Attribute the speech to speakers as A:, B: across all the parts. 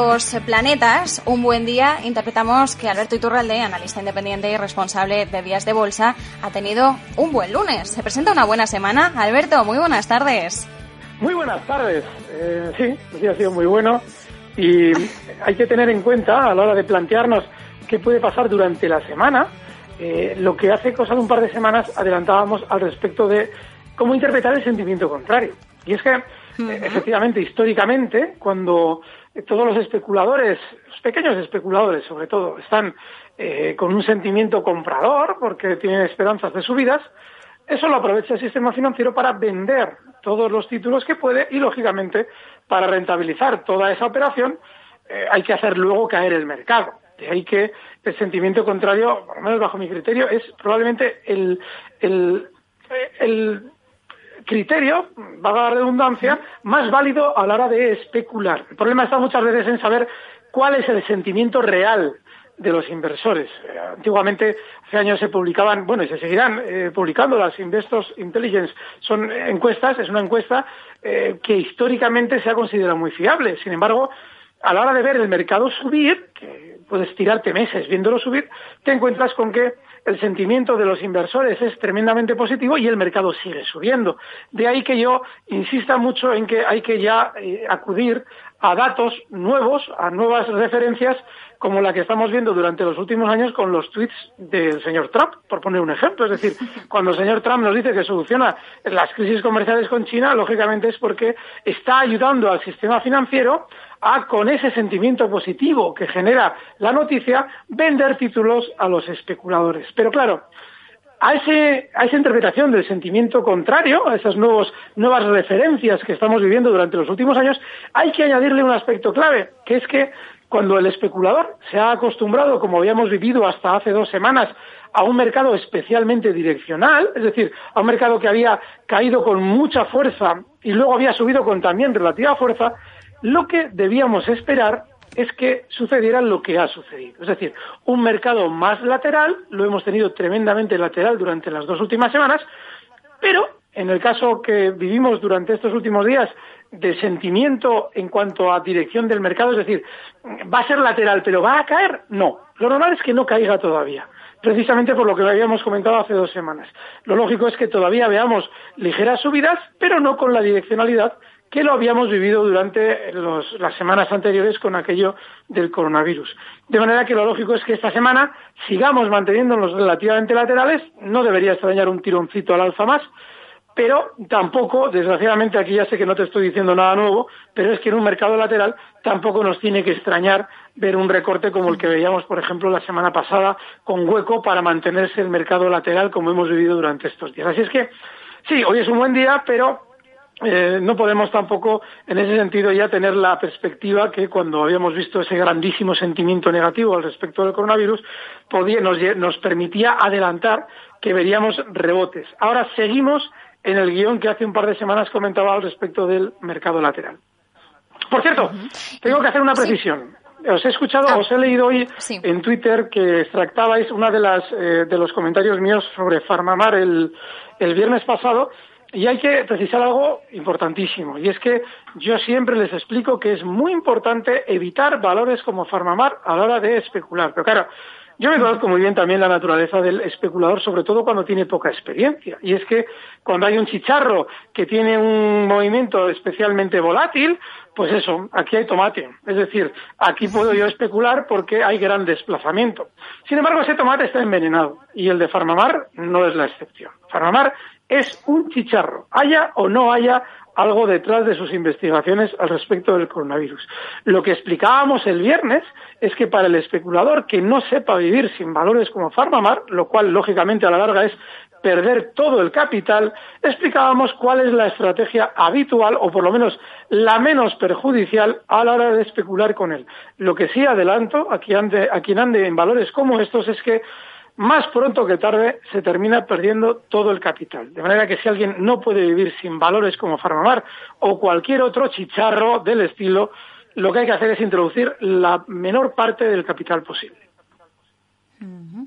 A: Los planetas, Un buen día, interpretamos que Alberto Iturralde, analista independiente y responsable de vías de bolsa, ha tenido un buen lunes. Se presenta una buena semana. Alberto, muy buenas tardes.
B: Muy buenas tardes. Eh, sí, ha sido muy bueno y hay que tener en cuenta a la hora de plantearnos qué puede pasar durante la semana. eh, lo que hace cosa de un par de semanas adelantábamos al respecto de cómo interpretar el sentimiento contrario. Y es que, eh, efectivamente, históricamente, cuando todos los especuladores, los pequeños especuladores sobre todo, están eh, con un sentimiento comprador porque tienen esperanzas de subidas, eso lo aprovecha el sistema financiero para vender todos los títulos que puede y, lógicamente, para rentabilizar toda esa operación eh, hay que hacer luego caer el mercado. De ahí que el sentimiento contrario, por lo menos bajo mi criterio, es probablemente el, el, eh, el criterio, valga la redundancia, más válido a la hora de especular. El problema está muchas veces en saber cuál es el sentimiento real de los inversores. Eh, antiguamente, hace años se publicaban, bueno, y se seguirán eh, publicando las Investors Intelligence. Son encuestas, es una encuesta eh, que históricamente se ha considerado muy fiable. Sin embargo, a la hora de ver el mercado subir, que puedes tirarte meses viéndolo subir, te encuentras con que el sentimiento de los inversores es tremendamente positivo y el mercado sigue subiendo. De ahí que yo insista mucho en que hay que ya eh, acudir a datos nuevos, a nuevas referencias, como la que estamos viendo durante los últimos años con los tweets del señor Trump, por poner un ejemplo. Es decir, cuando el señor Trump nos dice que soluciona las crisis comerciales con China, lógicamente es porque está ayudando al sistema financiero a, con ese sentimiento positivo que genera la noticia, vender títulos a los especuladores. Pero claro, a, ese, a esa interpretación del sentimiento contrario, a esas nuevos, nuevas referencias que estamos viviendo durante los últimos años, hay que añadirle un aspecto clave, que es que cuando el especulador se ha acostumbrado, como habíamos vivido hasta hace dos semanas, a un mercado especialmente direccional, es decir, a un mercado que había caído con mucha fuerza y luego había subido con también relativa fuerza, lo que debíamos esperar es que sucediera lo que ha sucedido. Es decir, un mercado más lateral, lo hemos tenido tremendamente lateral durante las dos últimas semanas, pero en el caso que vivimos durante estos últimos días de sentimiento en cuanto a dirección del mercado, es decir, ¿va a ser lateral pero va a caer? No, lo normal es que no caiga todavía precisamente por lo que habíamos comentado hace dos semanas. Lo lógico es que todavía veamos ligeras subidas, pero no con la direccionalidad que lo habíamos vivido durante las semanas anteriores con aquello del coronavirus. De manera que lo lógico es que esta semana sigamos manteniéndonos relativamente laterales, no debería extrañar un tironcito al alza más, pero tampoco, desgraciadamente aquí ya sé que no te estoy diciendo nada nuevo, pero es que en un mercado lateral tampoco nos tiene que extrañar ver un recorte como el que veíamos, por ejemplo, la semana pasada, con hueco para mantenerse el mercado lateral como hemos vivido durante estos días. Así es que, sí, hoy es un buen día, pero eh, no podemos tampoco, en ese sentido, ya tener la perspectiva que cuando habíamos visto ese grandísimo sentimiento negativo al respecto del coronavirus, podía, nos, nos permitía adelantar que veríamos rebotes. Ahora seguimos en el guion que hace un par de semanas comentaba al respecto del mercado lateral. Por cierto, tengo que hacer una precisión. Os he escuchado,
A: Ah.
B: os he leído hoy en Twitter que extractabais una de las eh, de los comentarios míos sobre Farmamar el, el viernes pasado y hay que precisar algo importantísimo y es que yo siempre les explico que es muy importante evitar valores como Farmamar a la hora de especular. Pero claro, yo me conozco muy bien también la naturaleza del especulador, sobre todo cuando tiene poca experiencia. Y es que cuando hay un chicharro que tiene un movimiento especialmente volátil, pues eso, aquí hay tomate. Es decir, aquí puedo yo especular porque hay gran desplazamiento. Sin embargo, ese tomate está envenenado y el de Farmamar no es la excepción. Farmamar es un chicharro, haya o no haya algo detrás de sus investigaciones al respecto del coronavirus. Lo que explicábamos el viernes es que para el especulador que no sepa vivir sin valores como Farmamar, lo cual lógicamente a la larga es perder todo el capital, explicábamos cuál es la estrategia habitual o por lo menos la menos perjudicial a la hora de especular con él. Lo que sí adelanto a quien ande, a quien ande en valores como estos es que más pronto que tarde se termina perdiendo todo el capital. De manera que si alguien no puede vivir sin valores como Farmamar o cualquier otro chicharro del estilo, lo que hay que hacer es introducir la menor parte del capital posible.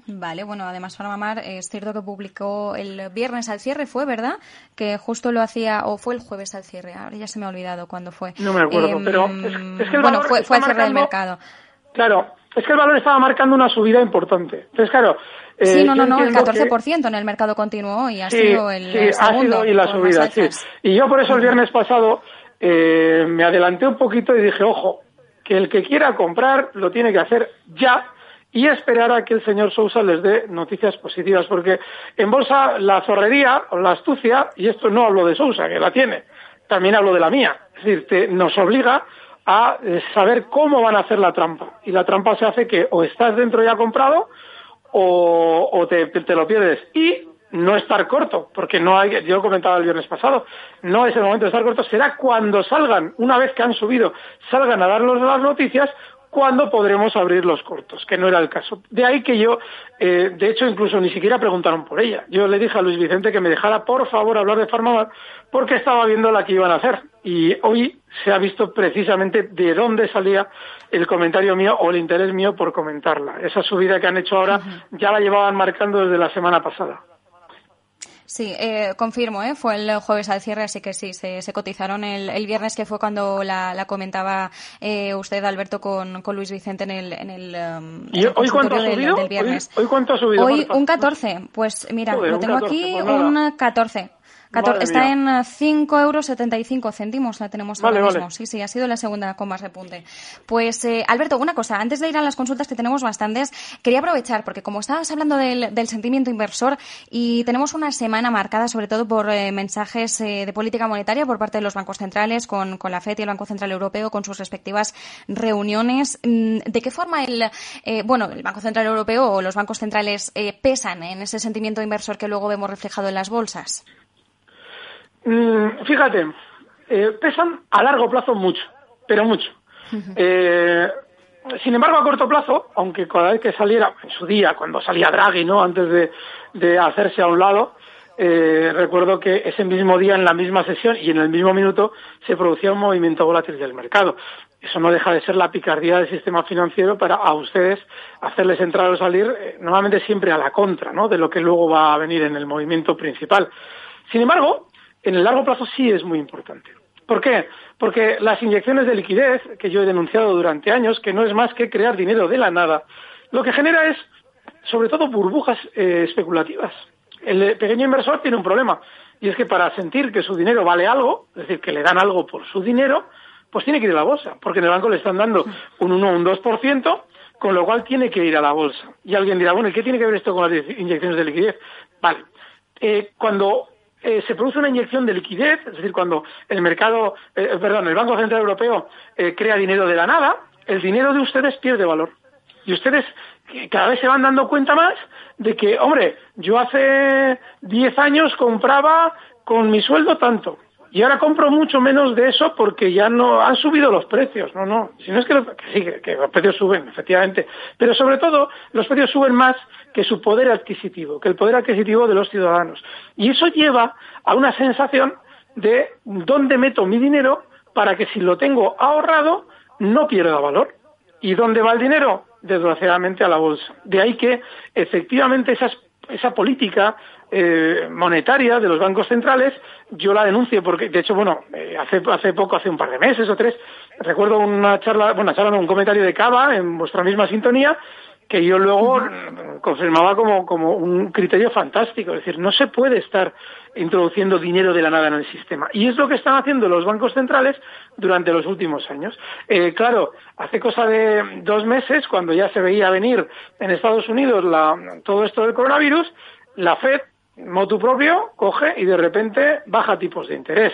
A: Vale, bueno, además Farmamar eh, es cierto que publicó el viernes al cierre, fue verdad, que justo lo hacía, o fue el jueves al cierre, ahora ya se me ha olvidado cuándo fue.
B: No me acuerdo,
A: Em,
B: pero es- es que el
A: bueno, fue, fue al cierre del mercado.
B: Claro, es que el valor estaba marcando una subida importante. Entonces, claro. eh,
A: sí, no, no, no, el
B: entiendo que-
A: 14% en el mercado continuó y ha
B: sí,
A: sido el
B: sí,
A: el
B: ha
A: segundo.
B: sido y la subida, sí. Y yo por eso el viernes pasado eh, me adelanté un poquito y dije, ojo, que el que quiera comprar lo tiene que hacer ya y esperar a que el señor Sousa les dé noticias positivas, porque en bolsa la zorrería o la astucia, y esto no hablo de Sousa, que la tiene, también hablo de la mía, es decir, te- nos obliga a eh, saber cómo van a hacer la trampa. Y la trampa se hace que o estás dentro ya comprado o, o te, lo pierdes. Y no estar corto, porque no hay, yo lo comentaba el viernes pasado, no es el momento de estar corto, será cuando salgan, una vez que han subido, salgan a darnos las noticias, cuando podremos abrir los cortos, que no era el caso. De ahí que yo, eh, de hecho, incluso ni siquiera preguntaron por ella. Yo le dije a Luis Vicente que me dejara, por favor, hablar de Farmamar, porque estaba viendo la que iban a hacer. Y hoy se ha visto precisamente de dónde salía el comentario mío o el interés mío por comentarla. Esa subida que han hecho ahora ya la llevaban marcando desde la semana pasada.
A: Sí, eh, confirmo, ¿eh? fue el jueves al cierre, así que sí, se, se cotizaron el, el viernes, que fue cuando la, la comentaba eh, usted, Alberto, con, con Luis Vicente en el, en el, um,
B: ¿Y
A: en el
B: hoy cuánto ha
A: consultorio del- viernes.
B: ¿Hoy, hoy cuánto ha subido?
A: Hoy un 14, pues mira,
B: Joder,
A: lo tengo
B: 14,
A: aquí,
B: pues
A: un 14. Cator-
B: Madre
A: está
B: mía.
A: en 5 euros 75 céntimos, la tenemos
B: Vale,
A: ahora
B: vale.
A: mismo. Sí, sí, ha sido la segunda con más repunte. Pues, eh, Alberto, una cosa, antes de ir a las consultas que tenemos bastantes, quería aprovechar, porque como estabas hablando del, del sentimiento inversor y tenemos una semana marcada sobre todo por eh, mensajes eh, de política monetaria por parte de los bancos centrales, con, con la FED y el Banco Central Europeo, con sus respectivas reuniones. Mm, ¿De qué forma el, eh, bueno, el Banco Central Europeo o los bancos centrales eh, pesan en ese sentimiento inversor que luego vemos reflejado en las bolsas?
B: Mm, fíjate, eh, pesan a largo plazo mucho, pero mucho. Eh, sin embargo, a corto plazo, aunque cada vez que saliera, en su día, cuando salía Draghi, ¿no? Antes de, de hacerse a un lado, eh, recuerdo que ese mismo día, en la misma sesión y en el mismo minuto, se producía un movimiento volátil del mercado. Eso no deja de ser la picardía del sistema financiero para a ustedes hacerles entrar o salir, eh, normalmente siempre a la contra, ¿no? De lo que luego va a venir en el movimiento principal. Sin embargo, en el largo plazo sí es muy importante. ¿Por qué? Porque las inyecciones de liquidez, que yo he denunciado durante años, que no es más que crear dinero de la nada, lo que genera es, sobre todo, burbujas eh, especulativas. El eh, pequeño inversor tiene un problema, y es que para sentir que su dinero vale algo, es decir, que le dan algo por su dinero, pues tiene que ir a la bolsa, porque en el banco le están dando un 1 o un 2%, con lo cual tiene que ir a la bolsa. Y alguien dirá, bueno, ¿y qué tiene que ver esto con las inyecciones de liquidez? Vale, eh, cuando eh, se produce una inyección de liquidez, es decir, cuando el mercado, eh, perdón, el Banco Central Europeo eh, crea dinero de la nada, el dinero de ustedes pierde valor. Y ustedes cada vez se van dando cuenta más de que, hombre, yo hace 10 años compraba con mi sueldo tanto y ahora compro mucho menos de eso porque ya no han subido los precios. No, no. Si no es que, los, que sí, que los precios suben, efectivamente. Pero sobre todo, los precios suben más que su poder adquisitivo, que el poder adquisitivo de los ciudadanos. Y eso lleva a una sensación de dónde meto mi dinero para que si lo tengo ahorrado no pierda valor. ¿Y dónde va el dinero? Desgraciadamente a la bolsa. De ahí que efectivamente esas, esa política eh, monetaria de los bancos centrales yo la denuncio porque de hecho bueno eh, hace hace poco hace un par de meses o tres recuerdo una charla bueno charla un comentario de Cava en vuestra misma sintonía que yo luego confirmaba como, como un criterio fantástico. Es decir, no se puede estar introduciendo dinero de la nada en el sistema. Y es lo que están haciendo los bancos centrales durante los últimos años. Eh, claro, hace cosa de dos meses, cuando ya se veía venir en Estados Unidos la, todo esto del coronavirus, la Fed, motu propio, coge y de repente baja tipos de interés.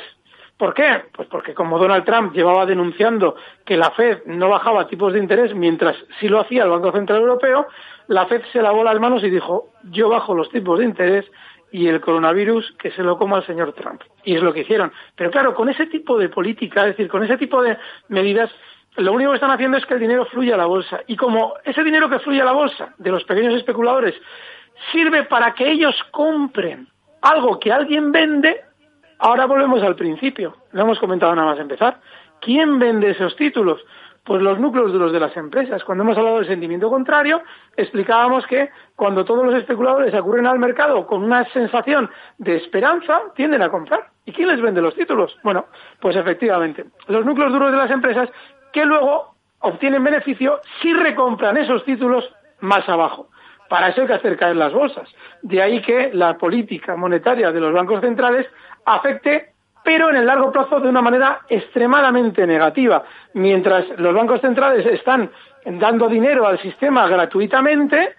B: ¿Por qué? Pues porque como Donald Trump llevaba denunciando que la Fed no bajaba tipos de interés mientras sí lo hacía el Banco Central Europeo, la Fed se lavó las manos y dijo, yo bajo los tipos de interés y el coronavirus que se lo coma el señor Trump. Y es lo que hicieron. Pero claro, con ese tipo de política, es decir, con ese tipo de medidas, lo único que están haciendo es que el dinero fluya a la bolsa. Y como ese dinero que fluye a la bolsa de los pequeños especuladores sirve para que ellos compren algo que alguien vende, Ahora volvemos al principio, lo hemos comentado nada más empezar. ¿Quién vende esos títulos? Pues los núcleos duros de las empresas. Cuando hemos hablado del sentimiento contrario, explicábamos que cuando todos los especuladores acurren al mercado con una sensación de esperanza, tienden a comprar. ¿Y quién les vende los títulos? Bueno, pues efectivamente, los núcleos duros de las empresas que luego obtienen beneficio si recompran esos títulos más abajo. Para eso hay que hacer caer las bolsas. De ahí que la política monetaria de los bancos centrales afecte, pero en el largo plazo de una manera extremadamente negativa. Mientras los bancos centrales están dando dinero al sistema gratuitamente,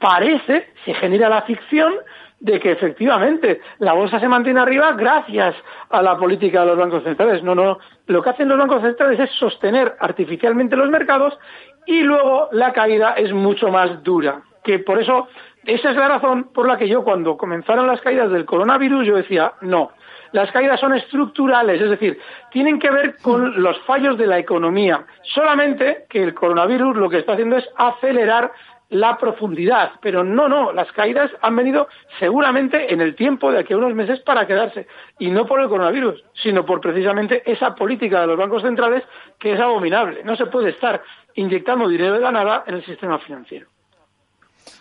B: parece, se genera la ficción de que efectivamente la bolsa se mantiene arriba gracias a la política de los bancos centrales. No, no, lo que hacen los bancos centrales es sostener artificialmente los mercados y luego la caída es mucho más dura. Que por eso, esa es la razón por la que yo cuando comenzaron las caídas del coronavirus yo decía, no, las caídas son estructurales, es decir, tienen que ver con los fallos de la economía. Solamente que el coronavirus lo que está haciendo es acelerar la profundidad, pero no, no, las caídas han venido seguramente en el tiempo de aquí a unos meses para quedarse, y no por el coronavirus, sino por precisamente esa política de los bancos centrales que es abominable. No se puede estar inyectando dinero de la nada en el sistema financiero.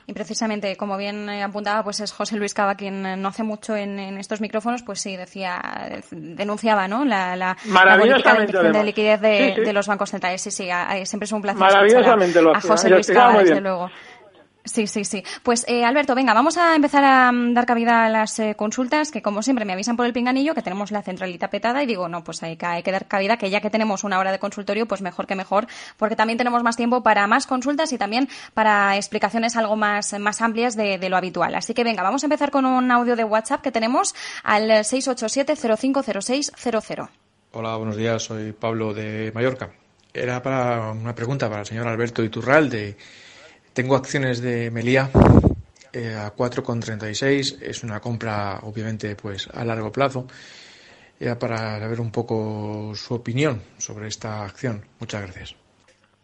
A: Y precisamente, como bien eh, apuntaba, pues es José Luis Cava quien eh, no hace mucho en, estos micrófonos, pues sí, decía, denunciaba, ¿no? La, la, política de, liquidez de, los bancos centrales. Sí, sí, siempre es un placer.
B: Maravillosamente lo hace.
A: A José Luis Cava, desde luego. Sí, sí, sí. Pues eh, Alberto, venga, vamos a empezar a mm, dar cabida a las eh, consultas que como siempre me avisan por el pinganillo que tenemos la centralita petada y digo, no, pues hay que, hay que dar cabida que ya que tenemos una hora de consultorio, pues mejor que mejor, porque también tenemos más tiempo para más consultas y también para explicaciones algo más, más amplias de, de lo habitual. Así que venga, vamos a empezar con un audio de WhatsApp que tenemos al 687-050600.
C: Hola, buenos días, soy Pablo de Mallorca. Era para una pregunta para el señor Alberto Iturralde. Tengo acciones de Melia eh, a 4,36. Es una compra, obviamente, pues a largo plazo. Ya para saber un poco su opinión sobre esta acción. Muchas gracias.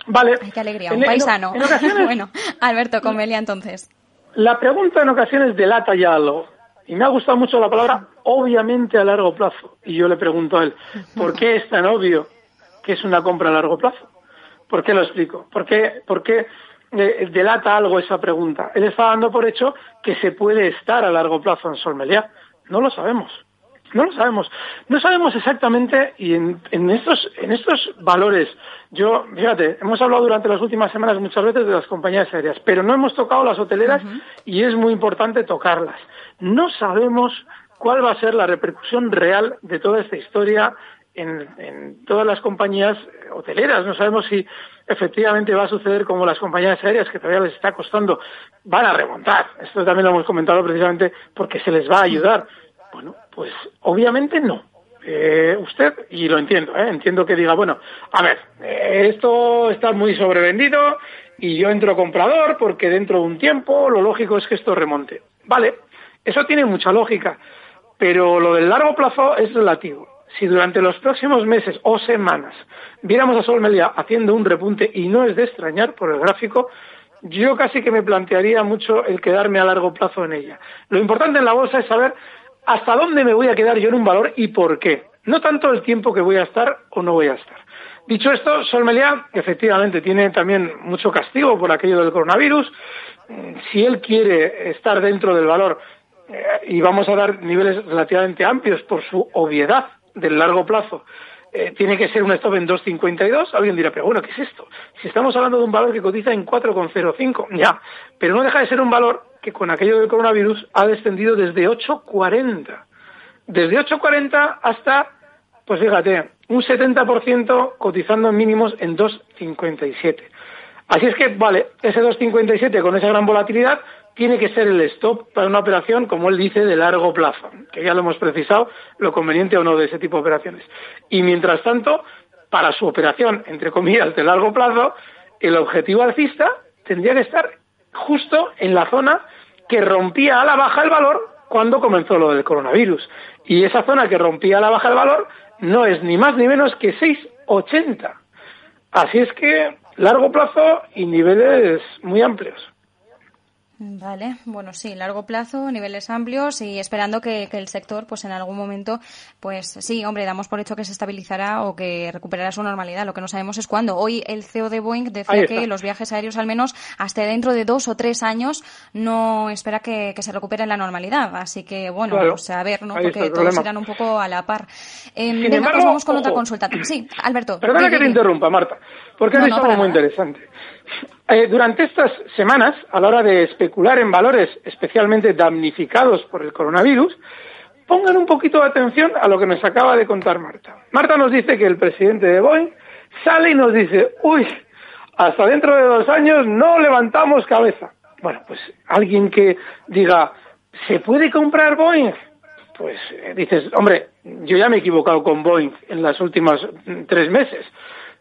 B: Vale.
A: Ay, qué alegría, un paisano. bueno, Alberto, con Melia entonces.
B: La pregunta en ocasiones delata ya algo. Y me ha gustado mucho la palabra obviamente a largo plazo. Y yo le pregunto a él, ¿por qué es tan obvio que es una compra a largo plazo? ¿Por qué lo explico? ¿Por qué, por qué eh, delata algo esa pregunta. Él está dando por hecho que se puede estar a largo plazo en Solmelia. No lo sabemos. No lo sabemos. No sabemos exactamente y en, en, estos, en estos valores, yo, fíjate, hemos hablado durante las últimas semanas muchas veces de las compañías aéreas, pero no hemos tocado las hoteleras y es muy importante tocarlas. No sabemos cuál va a ser la repercusión real de toda esta historia en, todas las compañías hoteleras. No sabemos si efectivamente va a suceder como las compañías aéreas que todavía les está costando, van a remontar. Esto también lo hemos comentado precisamente porque se les va a ayudar. Bueno, pues obviamente no. Eh, usted, y lo entiendo, ¿eh? entiendo que diga, bueno, a ver, eh, esto está muy sobrevendido y yo entro comprador porque dentro de un tiempo lo lógico es que esto remonte. Vale, eso tiene mucha lógica, pero lo del largo plazo es relativo. Si durante los próximos meses o semanas viéramos a Sol haciendo un repunte y no es de extrañar por el gráfico, yo casi que me plantearía mucho el quedarme a largo plazo en ella. Lo importante en la bolsa es saber hasta dónde me voy a quedar yo en un valor y por qué. No tanto el tiempo que voy a estar o no voy a estar. Dicho esto, Sol Meliá efectivamente tiene también mucho castigo por aquello del coronavirus. Si él quiere estar dentro del valor eh, y vamos a dar niveles relativamente amplios por su obviedad del largo plazo, eh, tiene que ser un stop en 2.52. Alguien dirá, pero bueno, ¿qué es esto? Si estamos hablando de un valor que cotiza en 4,05, ya, pero no deja de ser un valor que con aquello del coronavirus ha descendido desde 8,40. Desde 8,40 hasta, pues fíjate, un 70% cotizando en mínimos en 2,57. Así es que, vale, ese 2,57 con esa gran volatilidad tiene que ser el stop para una operación, como él dice, de largo plazo, que ya lo hemos precisado, lo conveniente o no de ese tipo de operaciones. Y mientras tanto, para su operación, entre comillas, de largo plazo, el objetivo alcista tendría que estar justo en la zona que rompía a la baja el valor cuando comenzó lo del coronavirus. Y esa zona que rompía a la baja el valor no es ni más ni menos que 6,80. Así es que largo plazo y niveles muy amplios.
A: Vale, bueno, sí, largo plazo, niveles amplios y esperando que, el sector, pues en algún momento, pues sí, hombre, damos por hecho que se estabilizará o que recuperará su normalidad. Lo que no sabemos es cuándo. Hoy el CEO de Boeing decía que los viajes aéreos, al menos hasta dentro de dos o tres años, no espera que, se recupere la normalidad. Así que, bueno, pues a ver, ¿no? Porque todos irán un poco a la par.
B: Eh, venga, pues vamos con otra consulta. Sí, Alberto. Perdona que te interrumpa, Marta, porque es algo muy interesante. Eh, durante estas semanas, a la hora de especular en valores especialmente damnificados por el coronavirus, pongan un poquito de atención a lo que nos acaba de contar Marta. Marta nos dice que el presidente de Boeing sale y nos dice, uy, hasta dentro de dos años no levantamos cabeza. Bueno, pues alguien que diga, ¿se puede comprar Boeing? Pues eh, dices, hombre, yo ya me he equivocado con Boeing en los últimos mm, tres meses,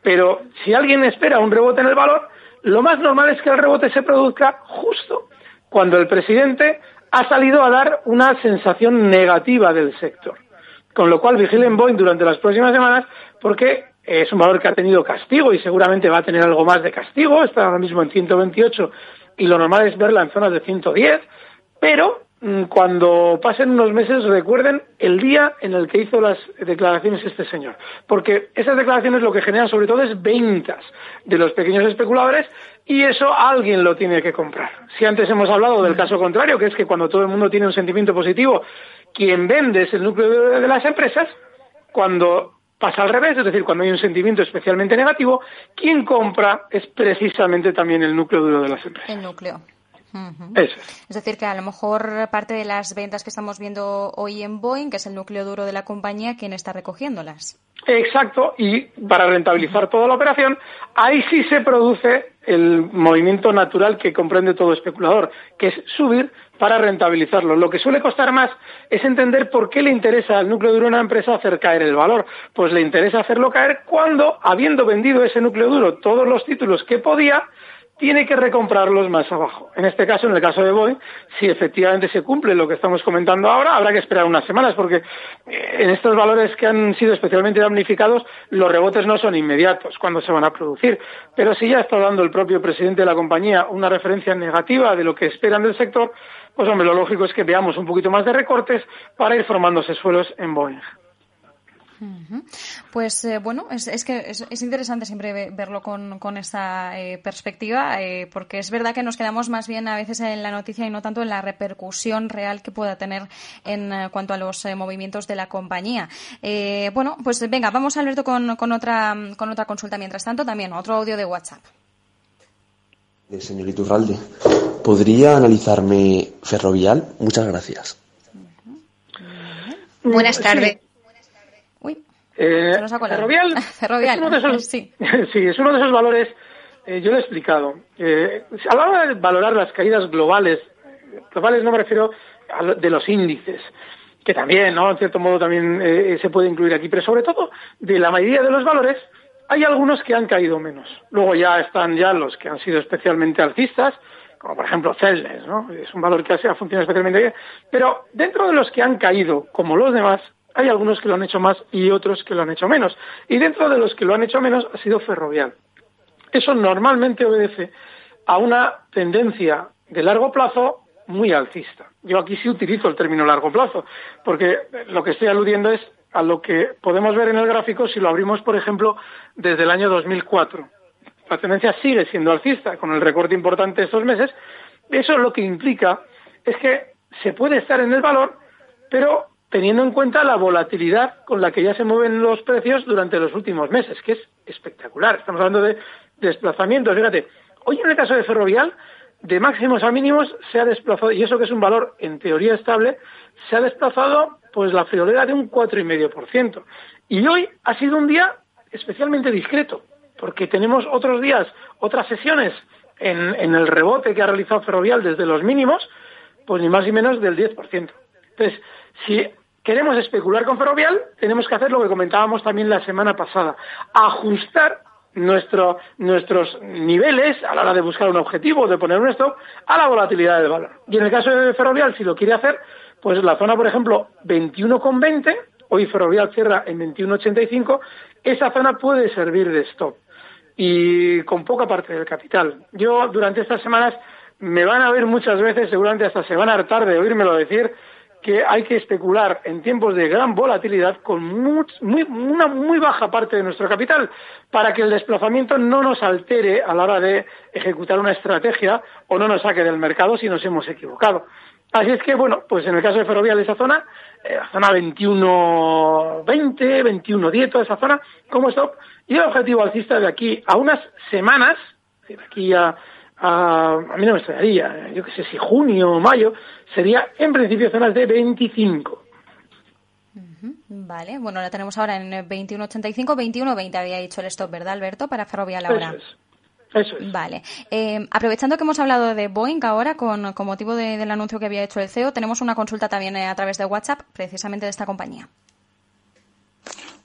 B: pero si alguien espera un rebote en el valor, lo más normal es que el rebote se produzca justo cuando el presidente ha salido a dar una sensación negativa del sector. Con lo cual, vigilen Boeing durante las próximas semanas porque es un valor que ha tenido castigo y seguramente va a tener algo más de castigo. Está ahora mismo en 128 y lo normal es verla en zonas de 110, pero cuando pasen unos meses recuerden el día en el que hizo las declaraciones este señor, porque esas declaraciones lo que generan sobre todo es ventas de los pequeños especuladores y eso alguien lo tiene que comprar. Si antes hemos hablado del caso contrario, que es que cuando todo el mundo tiene un sentimiento positivo, quien vende es el núcleo de las empresas, cuando pasa al revés, es decir, cuando hay un sentimiento especialmente negativo, quien compra es precisamente también el núcleo duro de las empresas.
A: El núcleo. Es decir, que a lo mejor parte de las ventas que estamos viendo hoy en Boeing, que es el núcleo duro de la compañía, quien está recogiéndolas.
B: Exacto, y para rentabilizar toda la operación, ahí sí se produce el movimiento natural que comprende todo especulador, que es subir para rentabilizarlo. Lo que suele costar más es entender por qué le interesa al núcleo duro de una empresa hacer caer el valor. Pues le interesa hacerlo caer cuando, habiendo vendido ese núcleo duro todos los títulos que podía, tiene que recomprarlos más abajo. En este caso, en el caso de Boeing, si efectivamente se cumple lo que estamos comentando ahora, habrá que esperar unas semanas, porque eh, en estos valores que han sido especialmente damnificados, los rebotes no son inmediatos cuando se van a producir. Pero si ya está dando el propio presidente de la compañía una referencia negativa de lo que esperan del sector, pues hombre, lo lógico es que veamos un poquito más de recortes para ir formándose suelos en Boeing.
A: Pues eh, bueno, es, que es, interesante siempre verlo con, con esta eh, perspectiva, eh, porque es verdad que nos quedamos más bien a veces en la noticia y no tanto en la repercusión real que pueda tener en cuanto a los movimientos de la compañía. bueno, pues venga, vamos Alberto con, con, otra, con otra consulta. Mientras tanto, también otro audio de WhatsApp.
D: Señor Iturralde, ¿podría analizarme Ferrovial? Muchas gracias.
A: Buenas tardes.
B: Eh, ferrovial, Es uno de esos, sí. es uno de esos valores, eh, yo lo he explicado. Eh, a la hora de valorar las caídas globales, globales no me refiero a de los índices, que también, ¿no? En cierto modo también eh, se puede incluir aquí, pero sobre todo de la mayoría de los valores, hay algunos que han caído menos. Luego ya están ya los que han sido especialmente alcistas, como por ejemplo Celnes, ¿no? Es un valor que ha funcionado especialmente bien. Pero dentro de los que han caído, como los demás, Hay algunos que lo han hecho más y otros que lo han hecho menos. Y dentro de los que lo han hecho menos ha sido Ferrovial. Eso normalmente obedece a una tendencia de largo plazo muy alcista. Yo aquí sí utilizo el término largo plazo, porque lo que estoy aludiendo es a lo que podemos ver en el gráfico si lo abrimos, por ejemplo, desde el año 2004. La tendencia sigue siendo alcista, con el recorte importante de estos meses. Eso lo que implica es que se puede estar en el valor, pero teniendo en cuenta la volatilidad con la que ya se mueven los precios durante los últimos meses, que es espectacular. Estamos hablando de desplazamientos. Fíjate, hoy en el caso de Ferrovial, de máximos a mínimos se ha desplazado, y eso que es un valor en teoría estable, se ha desplazado pues la friolera de un 4,5%. Y hoy ha sido un día especialmente discreto, porque tenemos otros días, otras sesiones en, el rebote que ha realizado Ferrovial desde los mínimos, pues ni más ni menos del 10%. Entonces, si queremos especular con Ferrovial, tenemos que hacer lo que comentábamos también la semana pasada, ajustar nuestro, nuestros niveles a la hora de buscar un objetivo, de poner un stop, a la volatilidad del valor. Y en el caso de Ferrovial, si lo quiere hacer, pues la zona, por ejemplo, 21,20, hoy Ferrovial cierra en 21,85, esa zona puede servir de stop. Y con poca parte del capital. Yo durante estas semanas me van a ver muchas veces, seguramente hasta se van a hartar de oírmelo decir, que hay que especular en tiempos de gran volatilidad con una muy baja parte de nuestro capital para que el desplazamiento no nos altere a la hora de ejecutar una estrategia o no nos saque del mercado si nos hemos equivocado. Así es que, bueno, pues en el caso de Ferrovial, esa zona, eh, la zona 21.20, 21.10, toda esa zona, como stop, y el objetivo alcista de aquí a unas semanas, de aquí a a, a mí no me extrañaría, yo qué sé, si junio o mayo, sería en principio zonas de 25.
A: Vale, bueno, la tenemos ahora en 21.85, 21.20 había dicho el stop, ¿verdad, Alberto? Para Ferrovial ahora.
B: Eso es. Eso es.
A: Vale. Eh, aprovechando que hemos hablado de Boeing ahora, con, con motivo de, del anuncio que había hecho el CEO, tenemos una consulta también eh, a través de WhatsApp, precisamente de esta compañía.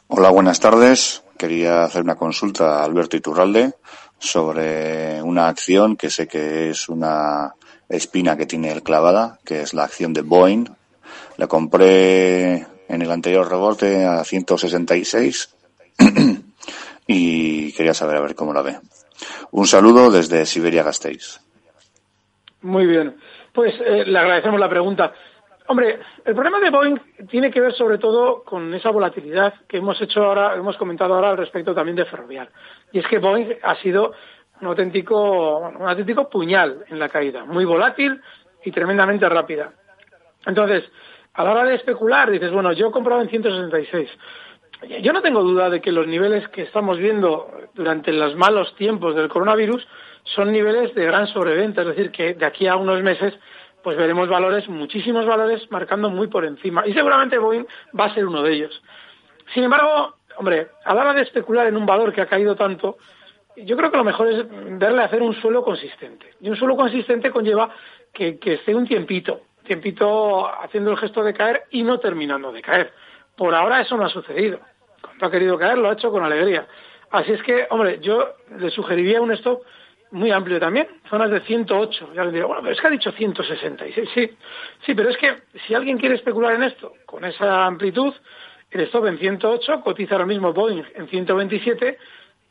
E: Hola, buenas tardes. Quería hacer una consulta a Alberto Iturralde sobre una acción que sé que es una espina que tiene él clavada, que es la acción de Boeing. La compré en el anterior rebote a 166 y quería saber a ver cómo la ve. Un saludo desde Siberia Gasteiz.
B: Muy bien. Pues eh, le agradecemos la pregunta. Hombre, el problema de Boeing tiene que ver sobre todo con esa volatilidad que hemos hecho ahora, hemos comentado ahora al respecto también de Ferrovial. Y es que Boeing ha sido un auténtico, un auténtico puñal en la caída, muy volátil y tremendamente rápida. Entonces, a la hora de especular, dices, bueno, yo he comprado en 166. Yo no tengo duda de que los niveles que estamos viendo durante los malos tiempos del coronavirus son niveles de gran sobreventa, es decir, que de aquí a unos meses pues veremos valores, muchísimos valores, marcando muy por encima. Y seguramente Boeing va a ser uno de ellos. Sin embargo, hombre, a la hora de especular en un valor que ha caído tanto, yo creo que lo mejor es verle hacer un suelo consistente. Y un suelo consistente conlleva que, esté un tiempito, tiempito haciendo el gesto de caer y no terminando de caer. Por ahora eso no ha sucedido. Cuando ha querido caer lo ha hecho con alegría. Así es que, hombre, yo le sugeriría un stop muy amplio también, zonas de 108. Ya le diré, bueno, pero es que ha dicho 166. Sí, sí, pero es que si alguien quiere especular en esto, con esa amplitud, el stop en 108 cotiza ahora mismo Boeing en 127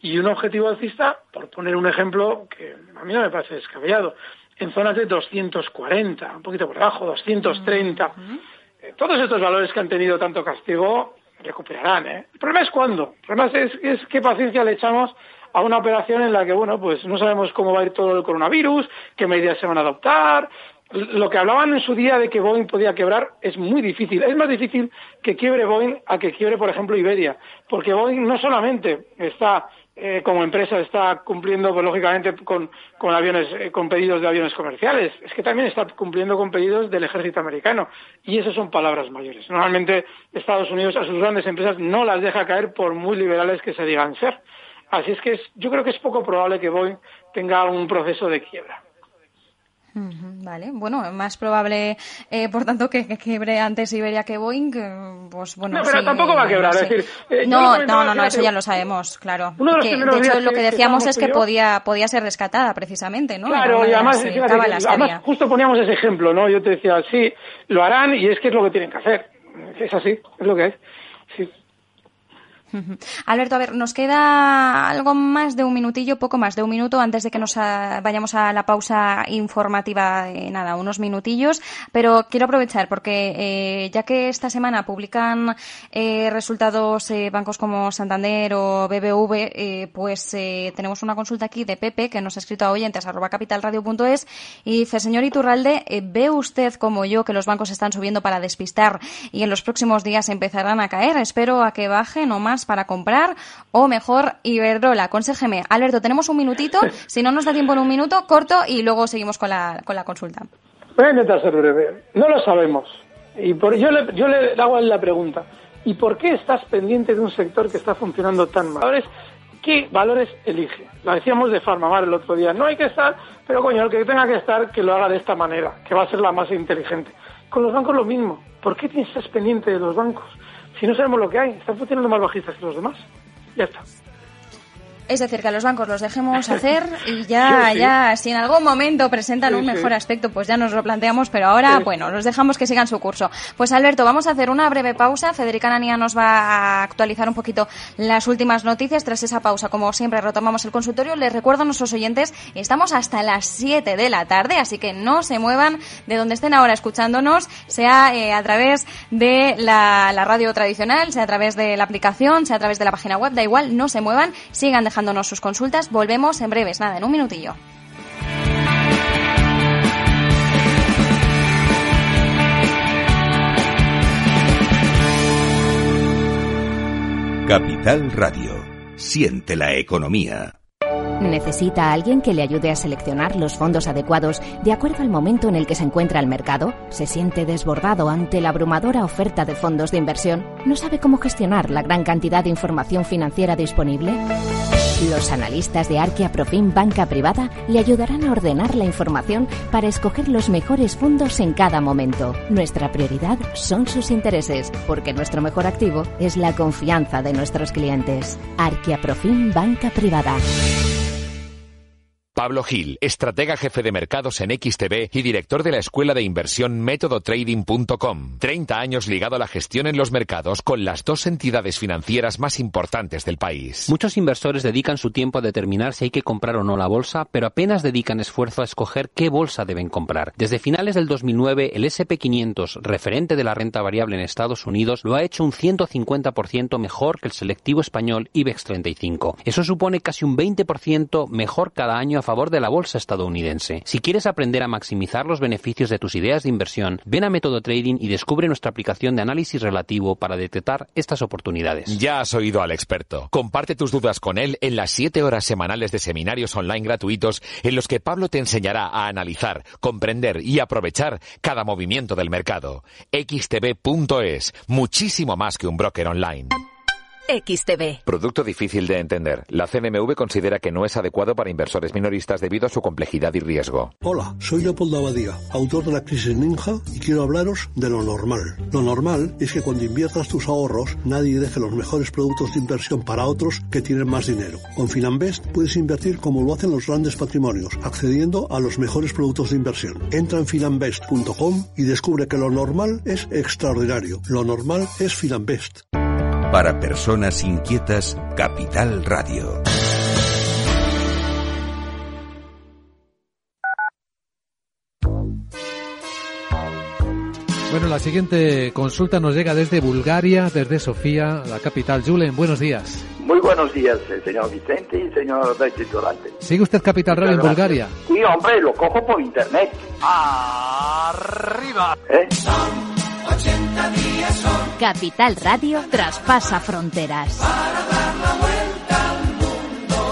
B: y un objetivo alcista, por poner un ejemplo que a mí no me parece descabellado, en zonas de 240, un poquito por debajo, 230. Eh, todos estos valores que han tenido tanto castigo recuperarán. ¿eh? El problema es cuándo. El problema es, es qué paciencia le echamos a una operación en la que, bueno, pues no sabemos cómo va a ir todo el coronavirus, qué medidas se van a adoptar. Lo que hablaban en su día de que Boeing podía quebrar es muy difícil. Es más difícil que quiebre Boeing a que quiebre, por ejemplo, Iberia. Porque Boeing no solamente está eh, como empresa está cumpliendo pues, lógicamente con, con aviones eh, con pedidos de aviones comerciales es que también está cumpliendo con pedidos del ejército americano y esas son palabras mayores normalmente Estados Unidos a sus grandes empresas no las deja caer por muy liberales que se digan ser Así es que es, yo creo que es poco probable que Boeing tenga un proceso de quiebra.
A: Vale, bueno, más probable, eh, por tanto, que, que, quiebre antes Iberia que Boeing, pues bueno.
B: No, pero
A: sí,
B: tampoco va a quebrar,
A: no
B: es decir. Eh,
A: no, no, no, no, eso ya lo sabemos, claro.
B: De,
A: que, hecho, lo que decíamos es que podía, podía ser rescatada, precisamente, ¿no?
B: Claro, y además,
A: las,
B: fíjate, además justo poníamos ese ejemplo, ¿no? Yo te decía, sí, lo harán y es que es lo que tienen que hacer. es así, es lo que es. Sí.
A: Alberto, a ver, nos queda algo más de un minutillo, poco más de un minuto antes de que nos vayamos a la pausa informativa nada, unos minutillos, pero quiero aprovechar porque eh, ya que esta semana publican eh, resultados eh, bancos como Santander o BBV, pues tenemos una consulta aquí de Pepe que nos ha escrito a oyentes arroba capitalradio.es y dice, señor Iturralde, ¿ve usted como yo que los bancos están subiendo para despistar y en los próximos días empezarán a caer? Espero a que bajen o más para comprar o mejor Iberdrola. Aconsejeme. Alberto, tenemos un minutito. Si no nos da tiempo en un minuto, corto y luego seguimos con la, con la consulta.
B: Voy a intentar ser breve. No lo sabemos. Y por, yo, le, yo le hago la pregunta. ¿Y por qué estás pendiente de un sector que está funcionando tan mal? ¿Qué valores elige? Lo decíamos de Farmamar el otro día. No hay que estar, pero coño, el que tenga que estar, que lo haga de esta manera, que va a ser la más inteligente. Con los bancos lo mismo. ¿Por qué estar pendiente de los bancos? Si no sabemos lo que hay, están funcionando más bajistas que los demás. Ya está.
A: Es decir, que a los bancos los dejemos hacer y ya, ya, si en algún momento presentan un mejor aspecto, pues ya nos lo planteamos, pero ahora, bueno, los dejamos que sigan su curso. Pues Alberto, vamos a hacer una breve pausa. Federica Nania nos va a actualizar un poquito las últimas noticias. Tras esa pausa, como siempre, retomamos el consultorio. Les recuerdo a nuestros oyentes, estamos hasta las 7 de la tarde, así que no se muevan de donde estén ahora escuchándonos, sea eh, a través de la, la radio tradicional, sea a través de la aplicación, sea a través de la página web, da igual, no se muevan, sigan dejando dejándonos sus consultas. Volvemos en breves, nada, en un minutillo.
F: Capital Radio. Siente la economía.
G: ¿Necesita a alguien que le ayude a seleccionar los fondos adecuados de acuerdo al momento en el que se encuentra el mercado? ¿Se siente desbordado ante la abrumadora oferta de fondos de inversión? ¿No sabe cómo gestionar la gran cantidad de información financiera disponible? Los analistas de Arquia Profim Banca Privada le ayudarán a ordenar la información para escoger los mejores fondos en cada momento. Nuestra prioridad son sus intereses, porque nuestro mejor activo es la confianza de nuestros clientes. Arquia Profim Banca Privada.
H: Pablo Gil, estratega jefe de mercados en XTB y director de la escuela de inversión métodotrading.com. 30 años ligado a la gestión en los mercados con las dos entidades financieras más importantes del país.
I: Muchos inversores dedican su tiempo a determinar si hay que comprar o no la bolsa, pero apenas dedican esfuerzo a escoger qué bolsa deben comprar. Desde finales del 2009, el SP500, referente de la renta variable en Estados Unidos, lo ha hecho un 150% mejor que el selectivo español IBEX 35. Eso supone casi un 20% mejor cada año a favor de la bolsa estadounidense. Si quieres aprender a maximizar los beneficios de tus ideas de inversión, ven a Método Trading y descubre nuestra aplicación de análisis relativo para detectar estas oportunidades.
H: Ya has oído al experto. Comparte tus dudas con él en las 7 horas semanales de seminarios online gratuitos en los que Pablo te enseñará a analizar, comprender y aprovechar cada movimiento del mercado. xtb.es, muchísimo más que un broker online.
J: XTB.
H: Producto difícil de entender. La CNMV considera que no es adecuado para inversores minoristas debido a su complejidad y riesgo.
K: Hola, soy Leopoldo Abadía, autor de la crisis ninja y quiero hablaros de lo normal. Lo normal es que cuando inviertas tus ahorros nadie deje los mejores productos de inversión para otros que tienen más dinero. Con Finanbest puedes invertir como lo hacen los grandes patrimonios, accediendo a los mejores productos de inversión. Entra en finanbest.com y descubre que lo normal es extraordinario. Lo normal es Finanbest.
F: Para personas inquietas, Capital Radio.
L: Bueno, la siguiente consulta nos llega desde Bulgaria, desde Sofía, la capital. Julen, buenos días.
M: Muy buenos días, eh, señor Vicente y señor Durante.
L: ¿Sigue usted Capital Radio en Bulgaria?
M: Sí, hombre, lo cojo por internet.
N: ¡Arriba!
M: ¿Eh?
G: Capital Radio traspasa fronteras.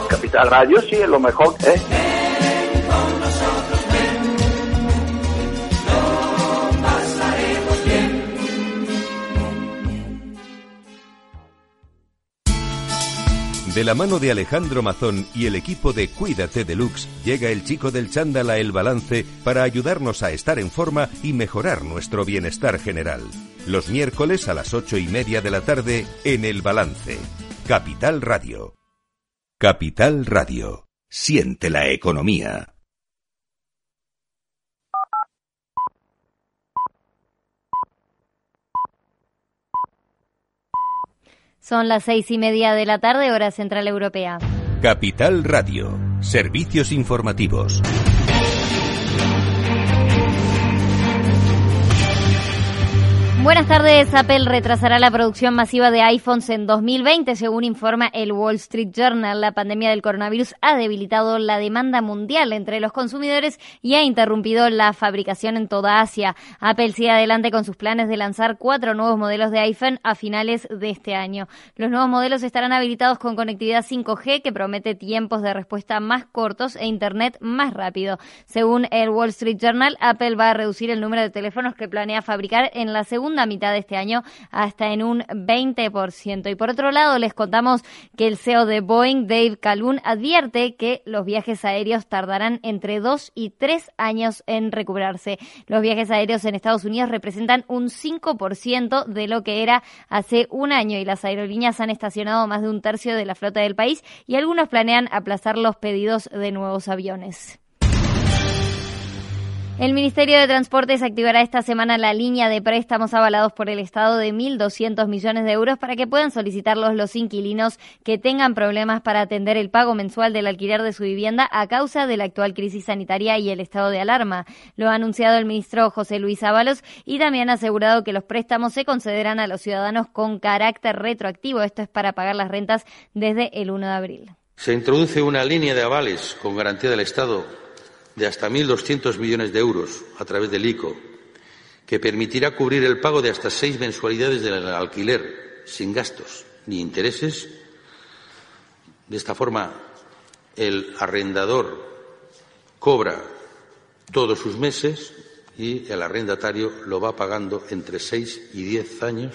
M: Capital Radio sí es lo mejor, ¿eh?
F: De la mano de Alejandro Mazón y el equipo de Cuídate Deluxe, llega el chico del chándal a El Balance para ayudarnos a estar en forma y mejorar nuestro bienestar general. Los miércoles a las ocho y media de la tarde en El Balance. Capital Radio. Capital Radio. Siente la economía.
N: Son las seis y media de la tarde, hora central europea.
F: Capital Radio, servicios informativos.
N: Buenas tardes. Apple retrasará la producción masiva de iPhones en 2020, según informa el Wall Street Journal. La pandemia del coronavirus ha debilitado la demanda mundial entre los consumidores y ha interrumpido la fabricación en toda Asia. Apple sigue adelante con sus planes de lanzar cuatro nuevos modelos de iPhone a finales de este año. Los nuevos modelos estarán habilitados con conectividad 5G que promete tiempos de respuesta más cortos e Internet más rápido. Según el Wall Street Journal, Apple va a reducir el número de teléfonos que planea fabricar en la segunda mitad de este año hasta en un 20%. Y por otro lado, les contamos que el CEO de Boeing, Dave Calhoun, advierte que los viajes aéreos tardarán entre dos y tres años en recuperarse. Los viajes aéreos en Estados Unidos representan un 5% de lo que era hace un año y las aerolíneas han estacionado más de un tercio de la flota del país y algunos planean aplazar los pedidos de nuevos aviones. El Ministerio de Transportes activará esta semana la línea de préstamos avalados por el Estado de 1.200 millones de euros para que puedan solicitarlos los inquilinos que tengan problemas para atender el pago mensual del alquiler de su vivienda a causa de la actual crisis sanitaria y el estado de alarma. Lo ha anunciado el ministro José Luis Ábalos y también ha asegurado que los préstamos se concederán a los ciudadanos con carácter retroactivo. Esto es para pagar las rentas desde el 1 de abril.
O: Se introduce una línea de avales con garantía del Estado de hasta 1.200 millones de euros a través del ICO, que permitirá cubrir el pago de hasta seis mensualidades del alquiler sin gastos ni intereses. De esta forma, el arrendador cobra todos sus meses y el arrendatario lo va pagando entre seis y diez años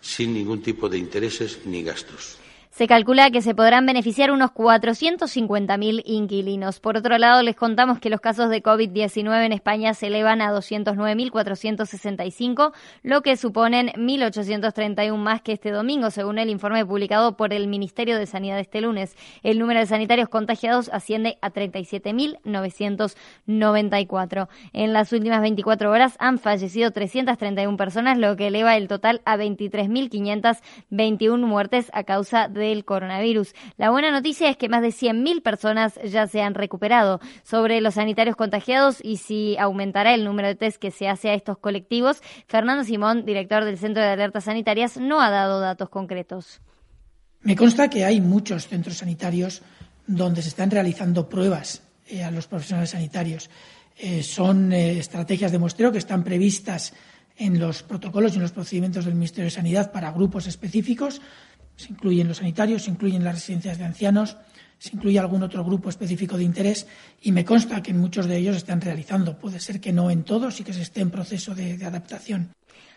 O: sin ningún tipo de intereses ni gastos.
N: Se calcula que se podrán beneficiar unos 450.000 inquilinos. Por otro lado, les contamos que los casos de COVID-19 en España se elevan a 209.465, lo que suponen 1.831 más que este domingo, según el informe publicado por el Ministerio de Sanidad este lunes. El número de sanitarios contagiados asciende a 37.994. En las últimas 24 horas han fallecido 331 personas, lo que eleva el total a 23.521 muertes a causa de del coronavirus. La buena noticia es que más de 100.000 personas ya se han recuperado. Sobre los sanitarios contagiados y si aumentará el número de test que se hace a estos colectivos, Fernando Simón, director del Centro de Alertas Sanitarias, no ha dado datos concretos.
P: Me consta que hay muchos centros sanitarios donde se están realizando pruebas eh, a los profesionales sanitarios. Eh, son eh, estrategias de muestreo que están previstas en los protocolos y en los procedimientos del Ministerio de Sanidad para grupos específicos. Se incluyen los sanitarios, se incluyen las residencias de ancianos, se incluye algún otro grupo específico de interés y me consta que muchos de ellos están realizando. Puede ser que no en todos y que se esté en proceso de, adaptación.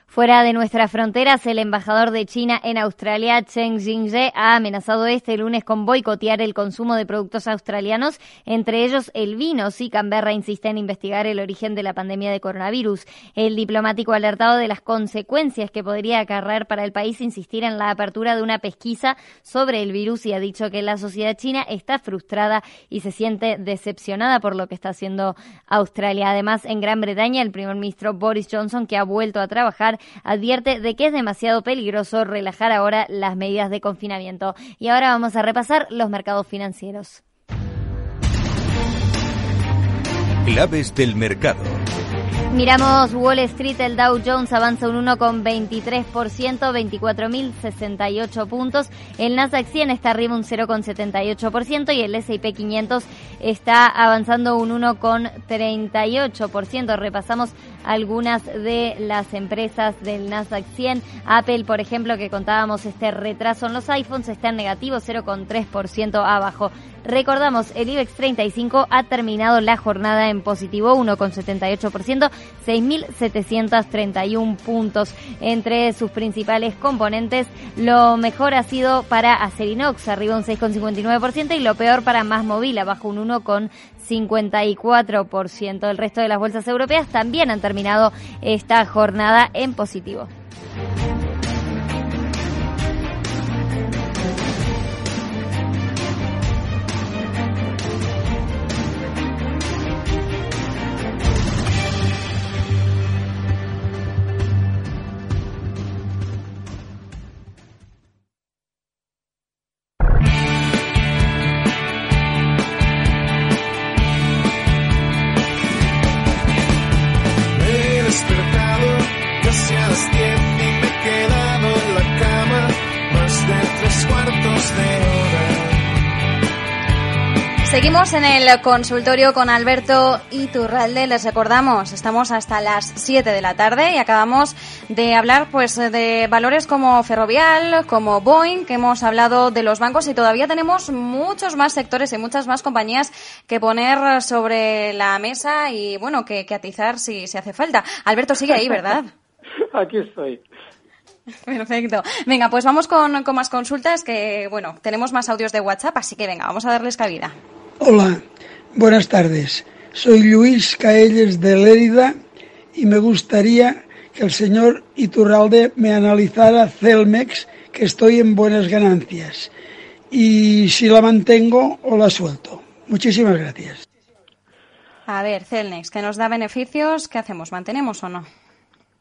N: Fuera de nuestras fronteras, el embajador de China en Australia, Chen Jingze, ha amenazado este lunes con boicotear el consumo de productos australianos, entre ellos el vino, si Canberra insiste en investigar el origen de la pandemia de coronavirus. El diplomático ha alertado de las consecuencias que podría acarrear para el país insistir en la apertura de una pesquisa sobre el virus y ha dicho que la sociedad china está frustrada y se siente decepcionada por lo que está haciendo Australia. Además, en Gran Bretaña, el primer ministro Boris Johnson, que ha vuelto a trabajar, advierte de que es demasiado peligroso relajar ahora las medidas de confinamiento. Y ahora vamos a repasar los mercados financieros.
F: Claves del mercado.
N: Miramos Wall Street, el Dow Jones avanza un 1,23%, 24.068 puntos. El Nasdaq 100 está arriba un 0,78% y el S&P 500 está avanzando un 1,38%. Repasamos algunas de las empresas del Nasdaq 100. Apple, por ejemplo, que contábamos este retraso en los iPhones, está en negativo 0,3% abajo. Recordamos, el IBEX 35 ha terminado la jornada en positivo 1,78%, 6.731 puntos. Entre sus principales componentes, lo mejor ha sido para Acerinox, arriba un 6,59%, y lo peor para Más Móvil, abajo un 1,54%. El resto de las bolsas europeas también han terminado esta jornada en positivo.
A: Seguimos en el consultorio con Alberto Iturralde. Les recordamos, estamos hasta las 7 de la tarde y acabamos de hablar pues de valores como Ferrovial, como Boeing, que hemos hablado de los bancos y todavía tenemos muchos más sectores y muchas más compañías que poner sobre la mesa y bueno, que, que atizar si, se si hace falta. Alberto sigue ahí, ¿verdad?
B: Aquí estoy.
A: Perfecto. Venga, pues vamos con, con más consultas que, bueno, tenemos más audios de WhatsApp, así que venga, vamos a darles cabida.
Q: Hola, buenas tardes. Soy Luis Caelles de Lérida y me gustaría que el señor Iturralde me analizara Celmex, que estoy en buenas ganancias, y si la mantengo o la suelto. Muchísimas gracias.
A: A ver, Celnex, que nos da beneficios, ¿qué hacemos? ¿Mantenemos o no?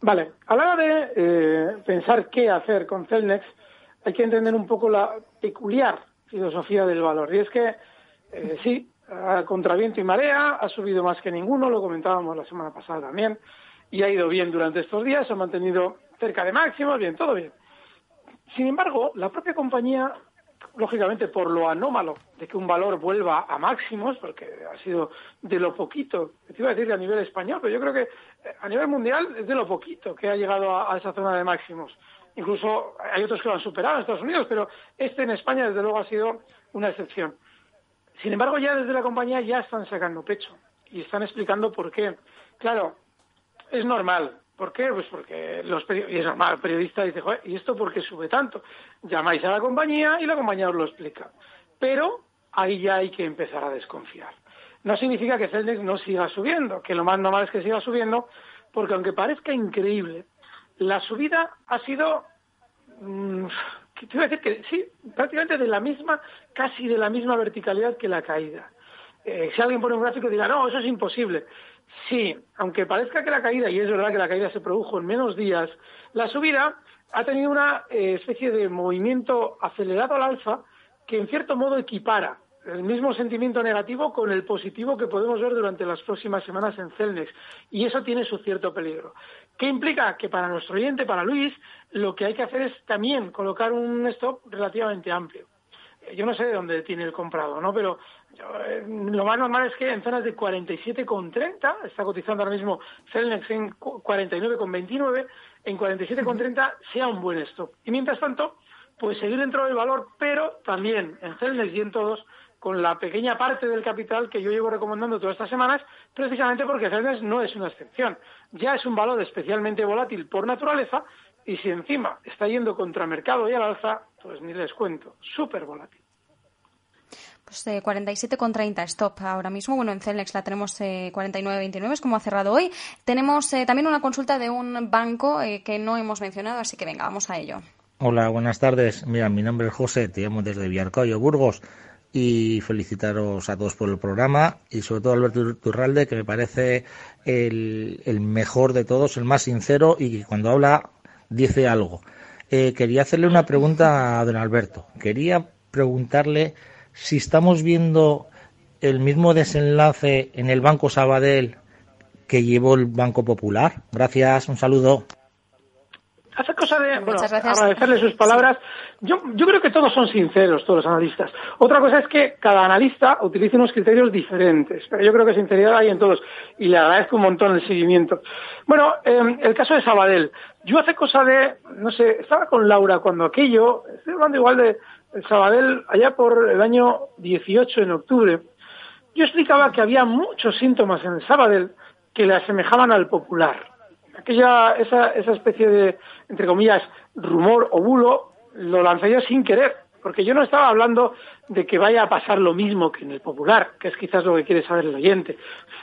B: Vale, a la hora de eh, pensar qué hacer con Celnex, hay que entender un poco la peculiar filosofía del valor. Y es que eh, sí, a contraviento y marea, ha subido más que ninguno, lo comentábamos la semana pasada también, y ha ido bien durante estos días, se ha mantenido cerca de máximo, bien, todo bien. Sin embargo, la propia compañía, lógicamente por lo anómalo de que un valor vuelva a máximos, porque ha sido de lo poquito, te iba a decir a nivel español, pero yo creo que a nivel mundial es de lo poquito que ha llegado a, esa zona de máximos. Incluso hay otros que lo han superado en Estados Unidos, pero este en España desde luego ha sido una excepción. Sin embargo, ya desde la compañía ya están sacando pecho y están explicando por qué. Claro, es normal. ¿Por qué? Pues porque los y es el periodista dice, Joder, ¿y esto por qué sube tanto? Llamáis a la compañía y la compañía os lo explica. Pero ahí ya hay que empezar a desconfiar. No significa que Celnex no siga subiendo, que lo más normal es que siga subiendo, porque aunque parezca increíble, la subida ha sido mm, que te a decir que sí, prácticamente de la misma, casi de la misma verticalidad que la caída. Eh, si alguien pone un gráfico dirá, no, eso es imposible. Sí, aunque parezca que la caída, y es verdad que la caída se produjo en menos días, la subida ha tenido una eh, especie de movimiento acelerado al alza que en cierto modo equipara el mismo sentimiento negativo con el positivo que podemos ver durante las próximas semanas en Celnex. Y eso tiene su cierto peligro. ¿Qué implica? Que para nuestro oyente, para Luis, lo que hay que hacer es también colocar un stop relativamente amplio. Eh, Yo no sé de dónde tiene el comprado, ¿no? Pero yo, eh, lo más normal es que en zonas de 47,30, está cotizando ahora mismo Celnex en cu- 49,29, en 47,30 sea un buen stop. Y mientras tanto, pues seguir dentro del valor, pero también en Celnex y en todos, con la pequeña parte del capital que yo llevo recomendando todas estas semanas, precisamente porque Celnex no es una excepción. Ya es un valor especialmente volátil por naturaleza y si encima está yendo contra mercado y al alza, pues ni les cuento, súper volátil.
A: Pues eh, 47,30 stop ahora mismo. Bueno, en Celnex la tenemos eh, 49,29, es como ha cerrado hoy. Tenemos eh, también una consulta de un banco eh, que no hemos mencionado, así que venga, vamos a ello.
R: Hola, buenas tardes. Mira, mi nombre es José, te llamo desde Villarcoyo, Burgos, y felicitaros a todos por el programa y sobre todo a Alberto Turralde, que me parece el, mejor de todos, el más sincero y que cuando habla dice algo. Eh, quería hacerle una pregunta a don Alberto. Quería preguntarle si estamos viendo el mismo desenlace en el Banco Sabadell que llevó el Banco Popular. Gracias, un saludo.
B: Hace cosa de bueno, agradecerle sus palabras. Yo, yo creo que todos son sinceros, todos los analistas. Otra cosa es que cada analista utilice unos criterios diferentes, pero yo creo que sinceridad hay en todos y le agradezco un montón el seguimiento. Bueno, eh, el caso de Sabadell. Yo hace cosa de, no sé, estaba con Laura cuando aquello, estoy hablando igual de Sabadell allá por el año 18 en octubre. Yo explicaba que había muchos síntomas en el Sabadell que le asemejaban al popular aquella esa, esa especie de entre comillas rumor o bulo lo lancé yo sin querer porque yo no estaba hablando de que vaya a pasar lo mismo que en el popular que es quizás lo que quiere saber el oyente.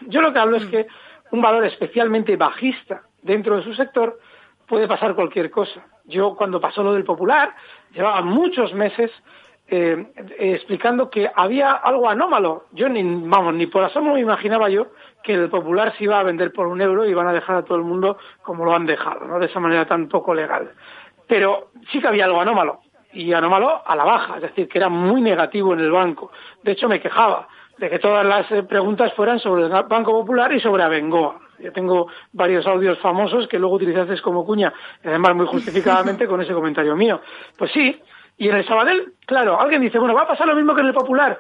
B: Yo lo que hablo es que un valor especialmente bajista dentro de su sector puede pasar cualquier cosa. Yo cuando pasó lo del popular llevaba muchos meses eh, explicando que había algo anómalo. Yo ni, vamos, ni por asomo me imaginaba yo que el popular se iba a vender por un euro y van a dejar a todo el mundo como lo han dejado, ¿no? De esa manera tan poco legal. Pero sí que había algo anómalo. Y anómalo a la baja, es decir, que era muy negativo en el banco. De hecho, me quejaba de que todas las eh, preguntas fueran sobre el Banco Popular y sobre Abengoa. Yo tengo varios audios famosos que luego utilizaste como cuña, además muy justificadamente con ese comentario mío. Pues sí, Y en el Sabadell, claro, alguien dice, bueno, va a pasar lo mismo que en el Popular.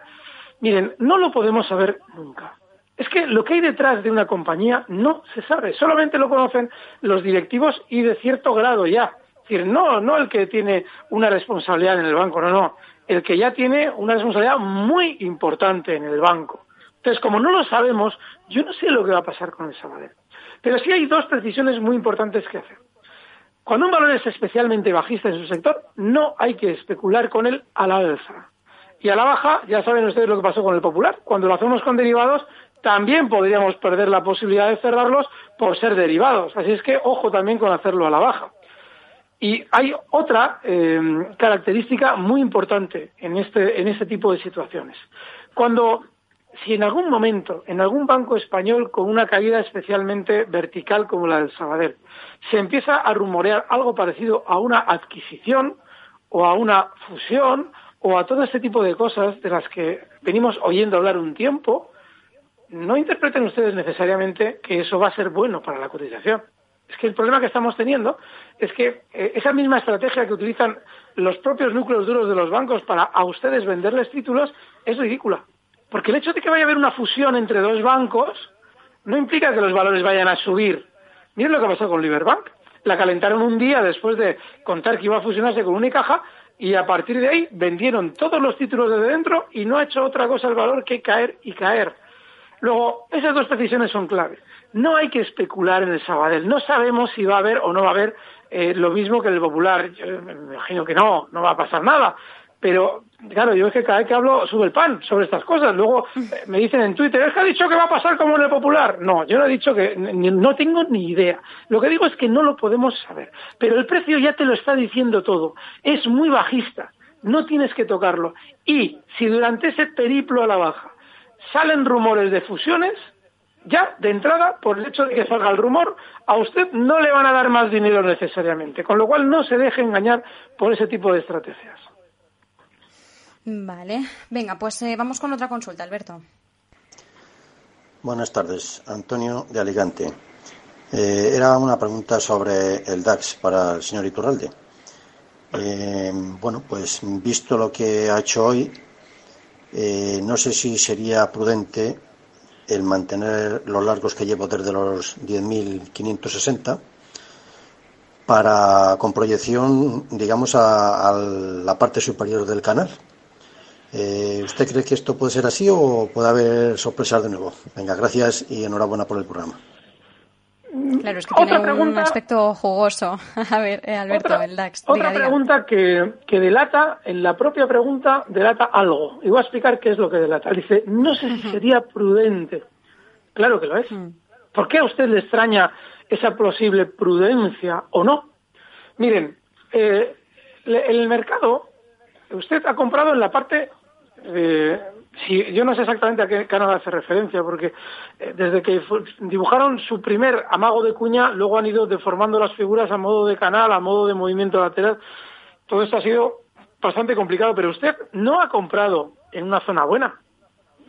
B: Miren, no lo podemos saber nunca. Es que lo que hay detrás de una compañía no se sabe, solamente lo conocen los directivos y de cierto grado ya. Es decir, no, no el que tiene una responsabilidad en el banco, no, no, el que ya tiene una responsabilidad muy importante en el banco. Entonces, como no lo sabemos, yo no sé lo que va a pasar con el Sabadell. Pero sí hay dos precisiones muy importantes que hacer. Cuando un valor es especialmente bajista en su sector, no hay que especular con él a la alza. Y a la baja, ya saben ustedes lo que pasó con el Popular. Cuando lo hacemos con derivados, también podríamos perder la posibilidad de cerrarlos por ser derivados. Así es que ojo también con hacerlo a la baja. Y hay otra eh, característica muy importante en este, en este tipo de situaciones. Cuando, si en algún momento, en algún banco español con una caída especialmente vertical como la del Sabadell, se empieza a rumorear algo parecido a una adquisición o a una fusión o a todo este tipo de cosas de las que venimos oyendo hablar un tiempo, no interpreten ustedes necesariamente que eso va a ser bueno para la cotización. Es que el problema que estamos teniendo es que eh, esa misma estrategia que utilizan los propios núcleos duros de los bancos para a ustedes venderles títulos es ridícula. Porque el hecho de que vaya a haber una fusión entre dos bancos no implica que los valores vayan a subir. Miren lo que pasado con Liberbank. La calentaron un día después de contar que iba a fusionarse con Unicaja y a partir de ahí vendieron todos los títulos desde dentro y no ha hecho otra cosa el valor que caer y caer. Luego, esas dos decisiones son claves. No hay que especular en el Sabadell. No sabemos si va a haber o no va a haber eh, lo mismo que el Popular. Me imagino que no, no va a pasar nada. Pero, claro, yo es que cada vez que hablo sube el pan sobre estas cosas. Luego eh, me dicen en Twitter, es que ha dicho que va a pasar como en el Popular. No, yo no he dicho que, no tengo ni idea. Lo que digo es que no lo podemos saber. Pero el precio ya te lo está diciendo todo. Es muy bajista. No tienes que tocarlo. Y si durante ese periplo a la baja salen rumores de fusiones, ya de entrada, por el hecho de que salga el rumor, a usted no le van a dar más dinero necesariamente, con lo cual no se deje engañar por ese tipo de estrategias.
A: Vale, venga, pues eh, vamos con otra consulta, Alberto.
S: Buenas tardes, Antonio de Alicante. Eh, era una pregunta sobre el DAX para el señor Iturralde. Eh, bueno, pues visto lo que ha hecho hoy, eh, no sé si sería prudente el mantener los largos que llevo desde los 10.560 para con proyección, digamos, a, la parte superior del canal. Eh, ¿Usted cree que esto puede ser así o puede haber sorpresas de nuevo? Venga, gracias y enhorabuena por el programa.
A: Claro, es que tiene un aspecto jugoso. A ver, eh, Alberto, el DAX.
B: Otra pregunta que, que, delata, en la propia pregunta, delata algo. Y voy a explicar qué es lo que delata. Dice, no sé si sería prudente. Claro que lo es. Hmm. ¿Por qué a usted le extraña esa posible prudencia o no? Miren, eh, el mercado, usted ha comprado en la parte eh, Sí, yo no sé exactamente a qué canal hace referencia, porque eh, desde que dibujaron su primer amago de cuña, luego han ido deformando las figuras a modo de canal, a modo de movimiento lateral. Todo esto ha sido bastante complicado, pero usted no ha comprado en una zona buena.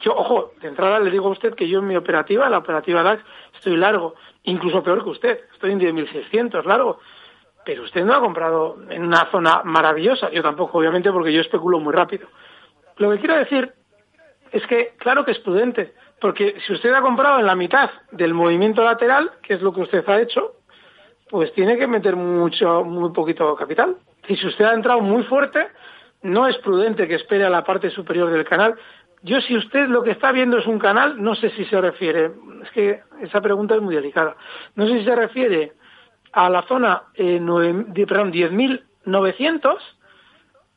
B: Yo, ojo, de entrada le digo a usted que yo en mi operativa, la operativa DAX, estoy largo, incluso peor que usted, estoy en 10.600 largo. Pero usted no ha comprado en una zona maravillosa, yo tampoco, obviamente, porque yo especulo muy rápido. Lo que quiero decir es que claro que es prudente, porque si usted ha comprado en la mitad del movimiento lateral, que es lo que usted ha hecho, pues tiene que meter mucho, muy poquito capital. Y si usted ha entrado muy fuerte, no es prudente que espere a la parte superior del canal. Yo, si usted lo que está viendo es un canal, no sé si se refiere, es que esa pregunta es muy delicada, no sé si se refiere a la zona eh, 9, perdón, 10.900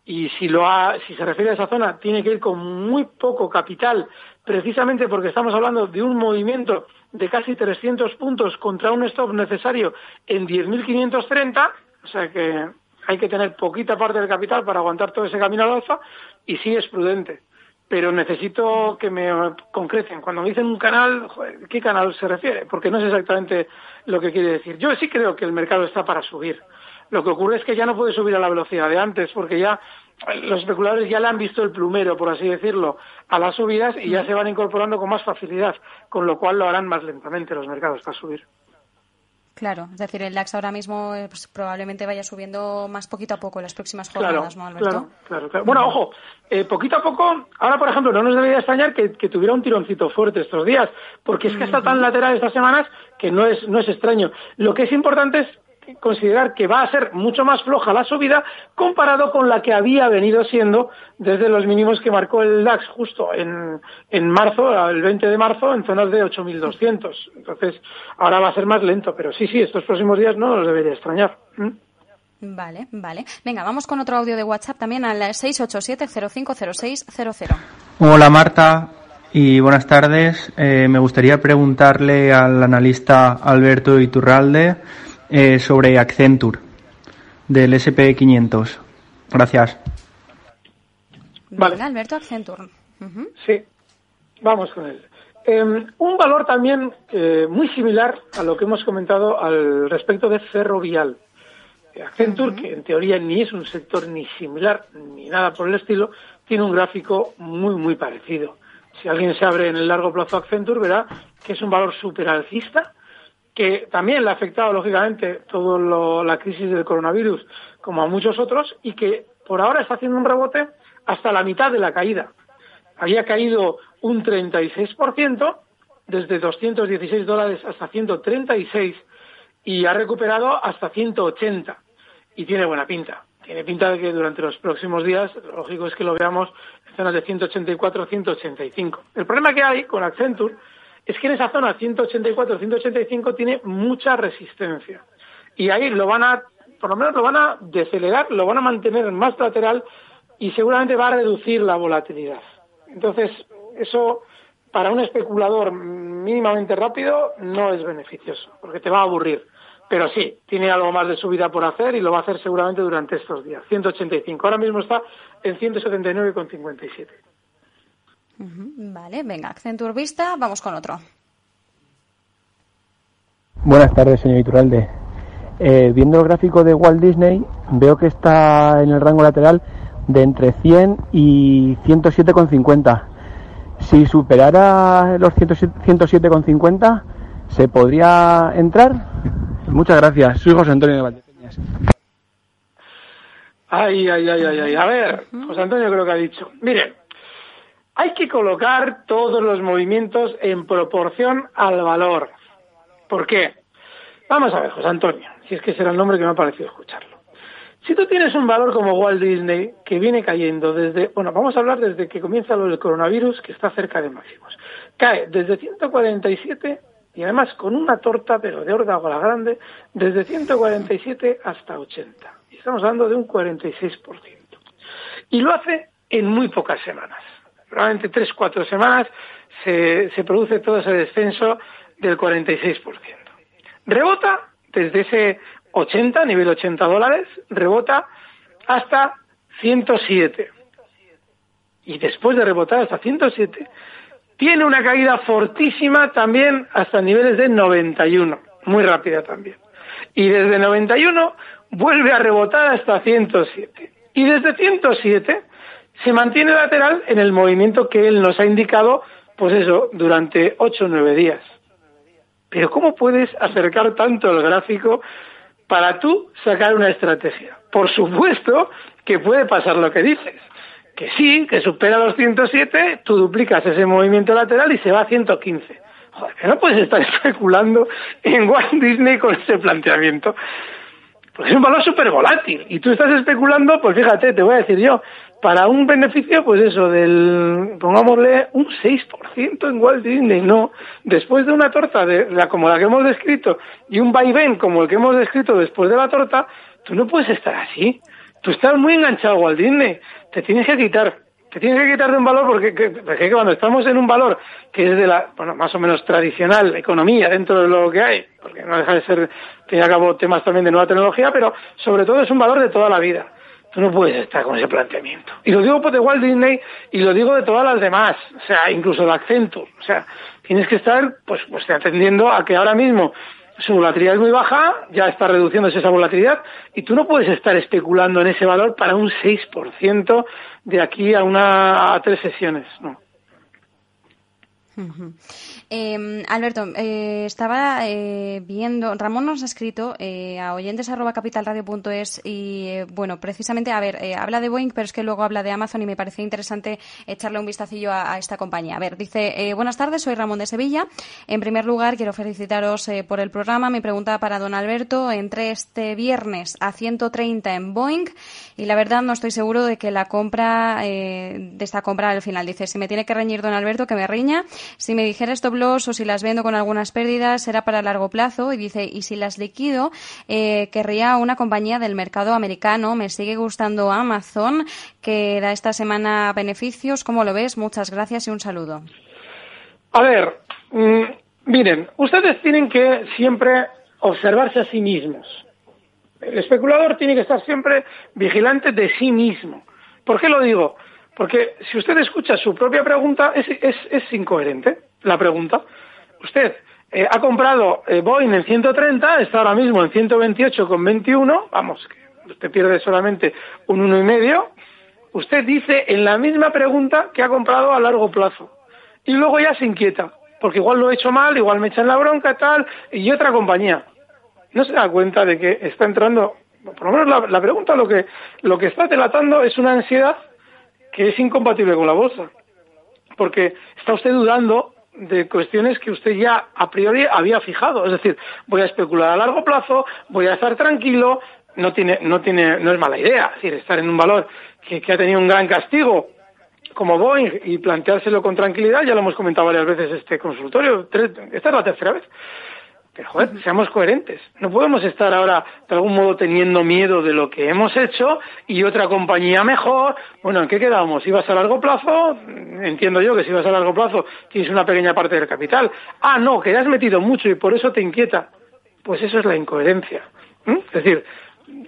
B: y si, lo ha, si se refiere a esa zona, tiene que ir con muy poco capital, precisamente porque estamos hablando de un movimiento de casi 300 puntos contra un stop necesario en 10.530, o sea que hay que tener poquita parte del capital para aguantar todo ese camino al alza, y sí es prudente. Pero necesito que me concreten. Cuando me dicen un canal, ¿qué canal se refiere? Porque no es exactamente lo que quiere decir. Yo sí creo que el mercado está para subir. Lo que ocurre es que ya no puede subir a la velocidad de antes, porque ya los especuladores ya le han visto el plumero, por así decirlo, a las subidas y ya se van incorporando con más facilidad, con lo cual lo harán más lentamente los mercados para subir.
A: Claro, es decir, el DAX ahora mismo eh, pues, probablemente vaya subiendo más poquito a poco en las próximas
B: Claro,
A: jornadas, ¿no, Alberto?
B: claro, claro, claro. Bueno, ojo, eh, poquito a poco, ahora por ejemplo, no nos debería extrañar que, que tuviera un tironcito fuerte estos días, porque es que está tan lateral estas semanas que no es, no es extraño. Lo que es importante es considerar que va a ser mucho más floja la subida comparado con la que había venido siendo desde los mínimos que marcó el DAX justo en, en marzo, el 20 de marzo, en zonas de 8.200. Entonces, ahora va a ser más lento, pero sí, sí, estos próximos días no nos debería extrañar. ¿Mm?
A: Vale, vale. Venga, vamos con otro audio de WhatsApp también al 687-050600.
T: Hola Marta y buenas tardes. Eh, me gustaría preguntarle al analista Alberto Iturralde eh, sobre Accenture del SP500. Gracias.
A: Vale. Alberto Accenture.
B: Sí, vamos con él. Eh, un valor también eh, muy similar a lo que hemos comentado al respecto de Ferrovial. Accenture, que en teoría ni es un sector ni similar ni nada por el estilo, tiene un gráfico muy, muy parecido. Si alguien se abre en el largo plazo Accenture, verá que es un valor superalcista, que también le ha afectado, lógicamente, toda la crisis del coronavirus, como a muchos otros, y que por ahora está haciendo un rebote hasta la mitad de la caída. Había caído un 36%, desde 216 dólares hasta 136, y ha recuperado hasta 180 y tiene buena pinta. Tiene pinta de que durante los próximos días, lógico es que lo veamos en zonas de 184 185. El problema que hay con Accenture es que en esa zona 184 185 tiene mucha resistencia. Y ahí lo van a, por lo menos lo van a decelerar, lo van a mantener más lateral y seguramente va a reducir la volatilidad. Entonces, eso para un especulador mínimamente rápido no es beneficioso, porque te va a aburrir. Pero sí, tiene algo más de subida por hacer y lo va a hacer seguramente durante estos días. 185. Ahora mismo está en 179,57.
A: Vale, venga, Accenture vista, vamos con otro.
T: Buenas tardes, señor Iturralde. Eh, viendo el gráfico de Walt Disney, veo que está en el rango lateral de entre 100 y 107,50. Si superara los 107 107,50, ¿se podría entrar? Muchas gracias. Soy José Antonio de Valdepeñas.
B: Ay, ay, ay, ay, ay. A ver, José Antonio creo que ha dicho. Mire, hay que colocar todos los movimientos en proporción al valor. ¿Por qué? Vamos a ver, José Antonio, si es que será el nombre que me ha parecido escucharlo. Si tú tienes un valor como Walt Disney, que viene cayendo desde, bueno, vamos a hablar desde que comienza lo del coronavirus, que está cerca de máximos. Cae desde 147 y además con una torta, pero de órdago a la grande, desde 147 hasta 80. Y estamos hablando de un 46%. Y lo hace en muy pocas semanas. Probablemente tres, cuatro semanas se, se produce todo ese descenso del 46%. Rebota desde ese 80, nivel 80 dólares, rebota hasta 107. Y después de rebotar hasta 107, tiene una caída fortísima también hasta niveles de 91, muy rápida también. Y desde 91 vuelve a rebotar hasta 107. Y desde 107 se mantiene lateral en el movimiento que él nos ha indicado, pues eso, durante 8 o 9 días. Pero ¿cómo puedes acercar tanto el gráfico para tú sacar una estrategia? Por supuesto que puede pasar lo que dices. Que sí, que supera los 107, tú duplicas ese movimiento lateral y se va a 115. Joder, que no puedes estar especulando en Walt Disney con ese planteamiento. Pues es un valor súper volátil. Y tú estás especulando, pues fíjate, te voy a decir yo, para un beneficio, pues eso, del, pongámosle, un 6% en Walt Disney, no. Después de una torta de la, como la que hemos descrito y un vaivén como el que hemos descrito después de la torta, tú no puedes estar así. Tú estás muy enganchado a Walt Disney. Te tienes que quitar. Te tienes que quitar de un valor porque, que- porque cuando estamos en un valor que es de la, bueno, más o menos tradicional economía dentro de lo que hay, porque no deja de ser, y al cabo, temas también de nueva tecnología, pero sobre todo es un valor de toda la vida. Tú no puedes estar con ese planteamiento. Y lo digo de Walt Disney y lo digo de todas las demás, o sea, incluso de Accenture. O sea, tienes que estar, pues, pues atendiendo a que ahora mismo su volatilidad es muy baja, ya está reduciéndose esa volatilidad, y tú no puedes estar especulando en ese valor para un 6% de aquí a una a tres sesiones, no.
A: Eh, Alberto, eh, estaba eh, viendo, Ramón nos ha escrito eh, a oyentes arroba capitalradio.es y eh, bueno, precisamente, a ver, eh, habla de Boeing, pero es que luego habla de Amazon y me parecía interesante echarle un vistacillo a, esta compañía. A ver, dice, buenas tardes, soy Ramón de Sevilla. En primer lugar, quiero felicitaros por el programa. Mi pregunta para don Alberto, entré este viernes a 130 en Boeing y la verdad no estoy seguro de que la compra, de esta compra al final. Dice, si me tiene que reñir don Alberto, que me riña. Si me dijera stop loss o si las vendo con algunas pérdidas, será para largo plazo. Y dice, y si las liquido, eh, querría una compañía del mercado americano. Me sigue gustando Amazon, que da esta semana beneficios. ¿Cómo lo ves? Muchas gracias y un saludo.
B: A ver, mm, miren, ustedes tienen que siempre observarse a sí mismos. El especulador tiene que estar siempre vigilante de sí mismo. ¿Por qué lo digo? Porque si usted escucha su propia pregunta, es, es, es incoherente la pregunta. Usted eh, ha comprado eh, Boeing en 130, está ahora mismo en 128,21, vamos, que usted pierde solamente un uno y medio. Usted dice en la misma pregunta que ha comprado a largo plazo. Y luego ya se inquieta, porque igual lo he hecho mal, igual me echan la bronca tal, y otra compañía. No se da cuenta de que está entrando, por lo menos la, la pregunta lo que, lo que está delatando es una ansiedad que es incompatible con la bolsa. Porque está usted dudando de cuestiones que usted ya a priori había fijado. Es decir, voy a especular a largo plazo, voy a estar tranquilo, no tiene, no tiene, no es mala idea. Es decir, estar en un valor que, ha tenido un gran castigo como Boeing y planteárselo con tranquilidad, ya lo hemos comentado varias veces este consultorio, esta es la tercera vez. Pero joder, seamos coherentes. No podemos estar ahora de algún modo teniendo miedo de lo que hemos hecho y otra compañía mejor. Bueno, ¿en qué quedamos? ¿Ibas a largo plazo? Entiendo yo que si vas a largo plazo tienes una pequeña parte del capital. Ah, no, que ya has metido mucho y por eso te inquieta. Pues eso es la incoherencia. Es decir,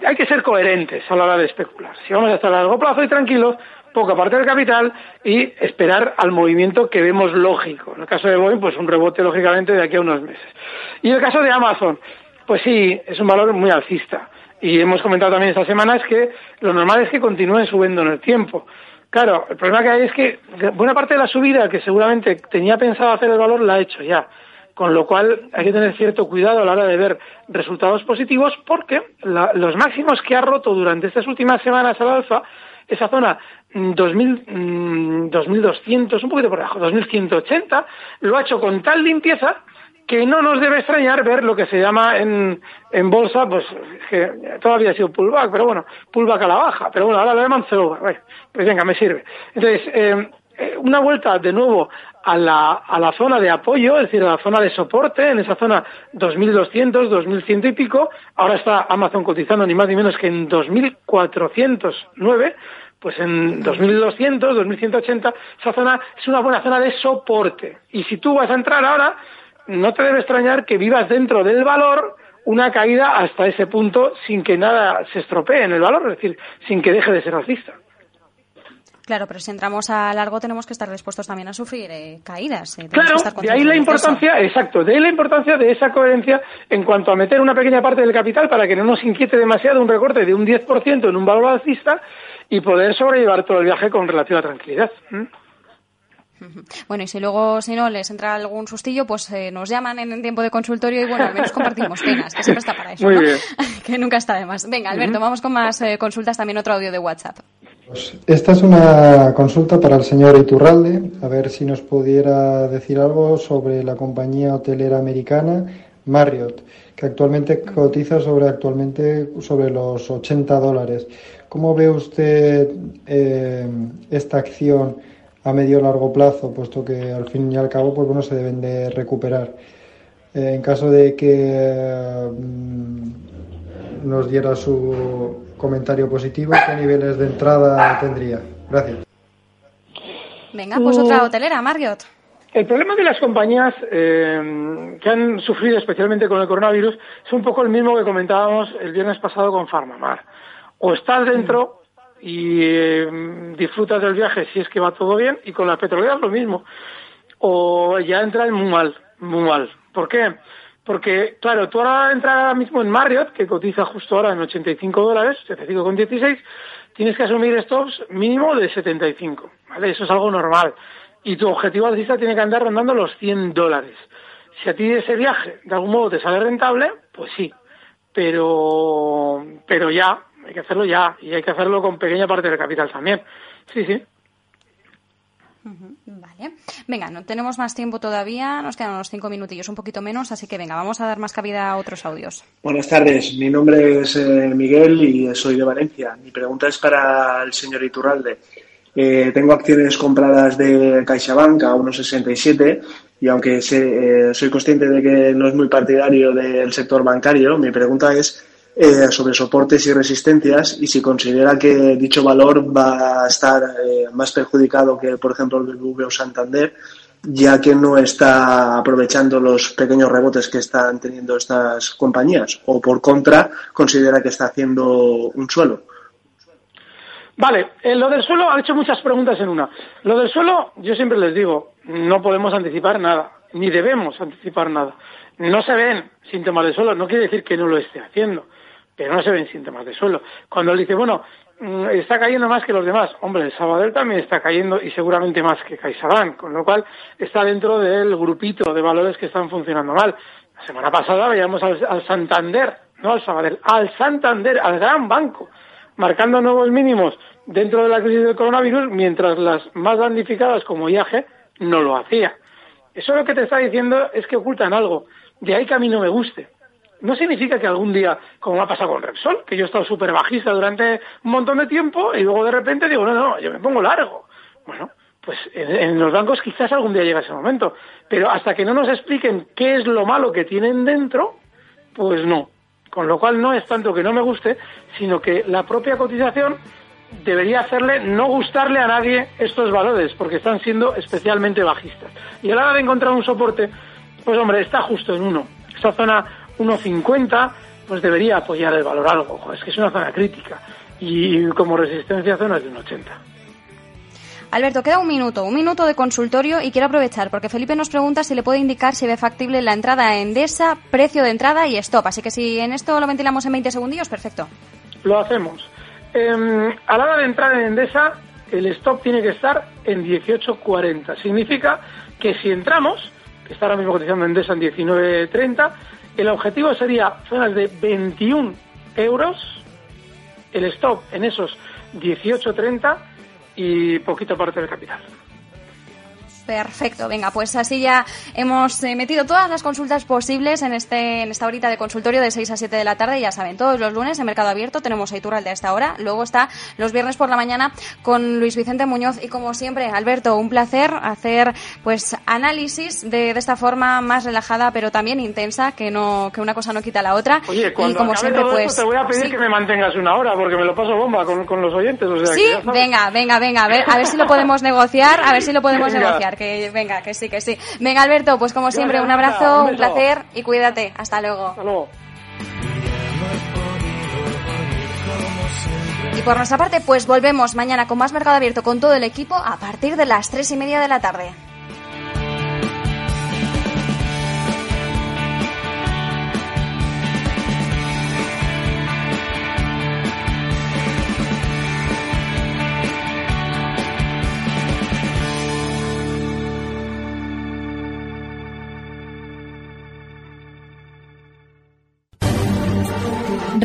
B: hay que ser coherentes a la hora de especular. Si vamos a estar a largo plazo y tranquilos, poca parte del capital y esperar al movimiento que vemos lógico. En el caso de Boeing, pues un rebote lógicamente de aquí a unos meses. Y en el caso de Amazon, pues sí, es un valor muy alcista. Y hemos comentado también esta semana es que lo normal es que continúen subiendo en el tiempo. Claro, el problema que hay es que buena parte de la subida que seguramente tenía pensado hacer el valor la ha hecho ya. Con lo cual hay que tener cierto cuidado a la hora de ver resultados positivos porque los máximos que ha roto durante estas últimas semanas al alza, esa zona 2000, mm, 2200, un poquito por debajo, 2180, lo ha hecho con tal limpieza que no nos debe extrañar ver lo que se llama en, en bolsa, pues que todavía ha sido pullback, pero bueno, pullback a la baja, pero bueno, ahora lo llaman bueno, pues venga, me sirve. Entonces, eh, eh, una vuelta de nuevo a la, a la zona de apoyo, es decir, a la zona de soporte, en esa zona 2200, 2100 y pico, ahora está Amazon cotizando ni más ni menos que en 2409, pues en 2200, 2180, esa zona es una buena zona de soporte. Y si tú vas a entrar ahora, no te debe extrañar que vivas dentro del valor una caída hasta ese punto sin que nada se estropee en el valor, es decir, sin que deje de ser alcista.
A: Claro, pero si entramos a largo tenemos que estar dispuestos también a sufrir eh, caídas. eh, que
B: Claro,
A: estar
B: de ahí la importancia, exacto, de ahí la importancia de esa coherencia en cuanto a meter una pequeña parte del capital para que no nos inquiete demasiado un recorte de un 10% en un valor alcista y poder sobrellevar todo el viaje con relativa tranquilidad.
A: Bueno, y si luego, si no, les entra algún sustillo, pues eh, nos llaman en el tiempo de consultorio y bueno, al menos compartimos penas, que siempre está para eso,
B: Muy
A: ¿no?
B: bien.
A: que nunca está de más. Venga, Alberto, vamos con más eh, consultas, también otro audio de WhatsApp.
U: Esta es una consulta para el señor Iturralde, a ver si nos pudiera decir algo sobre la compañía hotelera americana Marriott, que actualmente cotiza sobre actualmente sobre los 80 dólares. ¿Cómo ve usted eh, esta acción a medio largo plazo, puesto que al fin y al cabo pues bueno se deben de recuperar? Eh, en caso de que mm, nos diera su comentario positivo, ¿qué niveles de entrada tendría? Gracias.
A: Venga, pues otra hotelera, Marriott.
B: El problema de las compañías eh, que han sufrido especialmente con el coronavirus es un poco el mismo que comentábamos el viernes pasado con Farmamar. O estás dentro y eh, disfrutas del viaje si es que va todo bien, y con las petroleras lo mismo. O ya entras muy mal, muy mal. ¿Por qué? Porque, claro, tú ahora entras ahora mismo en Marriott, que cotiza justo ahora en 85 dólares, 75,16, tienes que asumir stops mínimo de 75, ¿vale? Eso es algo normal. y tu objetivo alcista tiene que andar rondando los 100 dólares. Si a ti ese viaje de algún modo te sale rentable, pues sí, pero, pero ya, hay que hacerlo ya, y hay que hacerlo con pequeña parte del capital también. Sí, sí.
A: Vale. Venga, no tenemos más tiempo todavía, nos quedan unos cinco minutillos, un poquito menos, así que venga, vamos a dar más cabida a otros audios.
V: Buenas tardes, mi nombre es eh, Miguel y soy de Valencia. Mi pregunta es para el señor Iturralde. Eh, tengo acciones compradas de CaixaBank a 1,67 y aunque sé, eh, soy consciente de que no es muy partidario del sector bancario, mi pregunta es eh, sobre soportes y resistencias y si considera que dicho valor va a estar eh, más perjudicado que, por ejemplo, el BBV o Santander, ya que no está aprovechando los pequeños rebotes que están teniendo estas compañías, o por contra, considera que está haciendo un suelo.
B: Vale, eh, lo del suelo ha hecho muchas preguntas en una. Lo del suelo, yo siempre les digo, no podemos anticipar nada, ni debemos anticipar nada. No se ven síntomas de suelo, no quiere decir que no lo esté haciendo pero no se ven síntomas de suelo. Cuando él dice, bueno, mm, está cayendo más que los demás, hombre, el Sabadell también está cayendo y seguramente más que CaixaBank, con lo cual está dentro del grupito de valores que están funcionando mal. La semana pasada veíamos al, Santander, no al Sabadell, al Santander, al gran banco, marcando nuevos mínimos dentro de la crisis del coronavirus, mientras las más damnificadas como IAG no lo hacía. Eso lo que te está diciendo es que ocultan algo. De ahí que a mí no me guste no significa que algún día, como me ha pasado con Repsol, que yo he estado súper bajista durante un montón de tiempo y luego de repente digo, no, no, yo me pongo largo. Bueno, pues en, los bancos quizás algún día llegue ese momento, pero hasta que no nos expliquen qué es lo malo que tienen dentro, pues no. Con lo cual no es tanto que no me guste, sino que la propia cotización debería hacerle no gustarle a nadie estos valores, porque están siendo especialmente bajistas. Y a la hora de encontrar un soporte, pues hombre, está justo en uno. Esa zona 1,50, pues debería apoyar el valor algo. Es que es una zona crítica. Y como resistencia zonas de 1,80.
A: Alberto, queda un minuto, un minuto de consultorio y quiero aprovechar porque Felipe nos pregunta si le puede indicar si ve factible la entrada a Endesa, precio de entrada y stop. Así que si en esto lo ventilamos en 20 segundillos, perfecto.
B: Lo hacemos. Em, a la hora de entrar en Endesa, el stop tiene que estar en 18.40. Significa que si entramos, que está ahora mismo cotizando Endesa en 19.30, el objetivo sería zonas de 21 euros, el stop en esos 18.30 y poquito parte del capital.
A: Perfecto, venga, pues así ya hemos eh, metido todas las consultas posibles en este en esta horita de consultorio de 6 a 7 de la tarde. Ya saben, todos los lunes en Mercado Abierto tenemos a de esta hora. Luego está los viernes por la mañana con Luis Vicente Muñoz. Y como siempre, Alberto, un placer hacer pues análisis de, de esta forma más relajada, pero también intensa, que no que una cosa no quita la otra.
B: Oye, cuando y como siempre, pues. te voy a pedir que me mantengas una hora, porque me lo paso bomba con, con los oyentes. O sea,
A: sí, venga, venga, venga, a ver, a ver si lo podemos negociar, a ver si lo podemos negociar que venga, que sí, que sí. Venga, Alberto, pues como siempre, un abrazo, un, placer y cuídate. Hasta luego.
B: Hasta luego.
A: Y por nuestra parte, pues volvemos mañana con más Mercado Abierto con todo el equipo a partir de las tres y media de la tarde.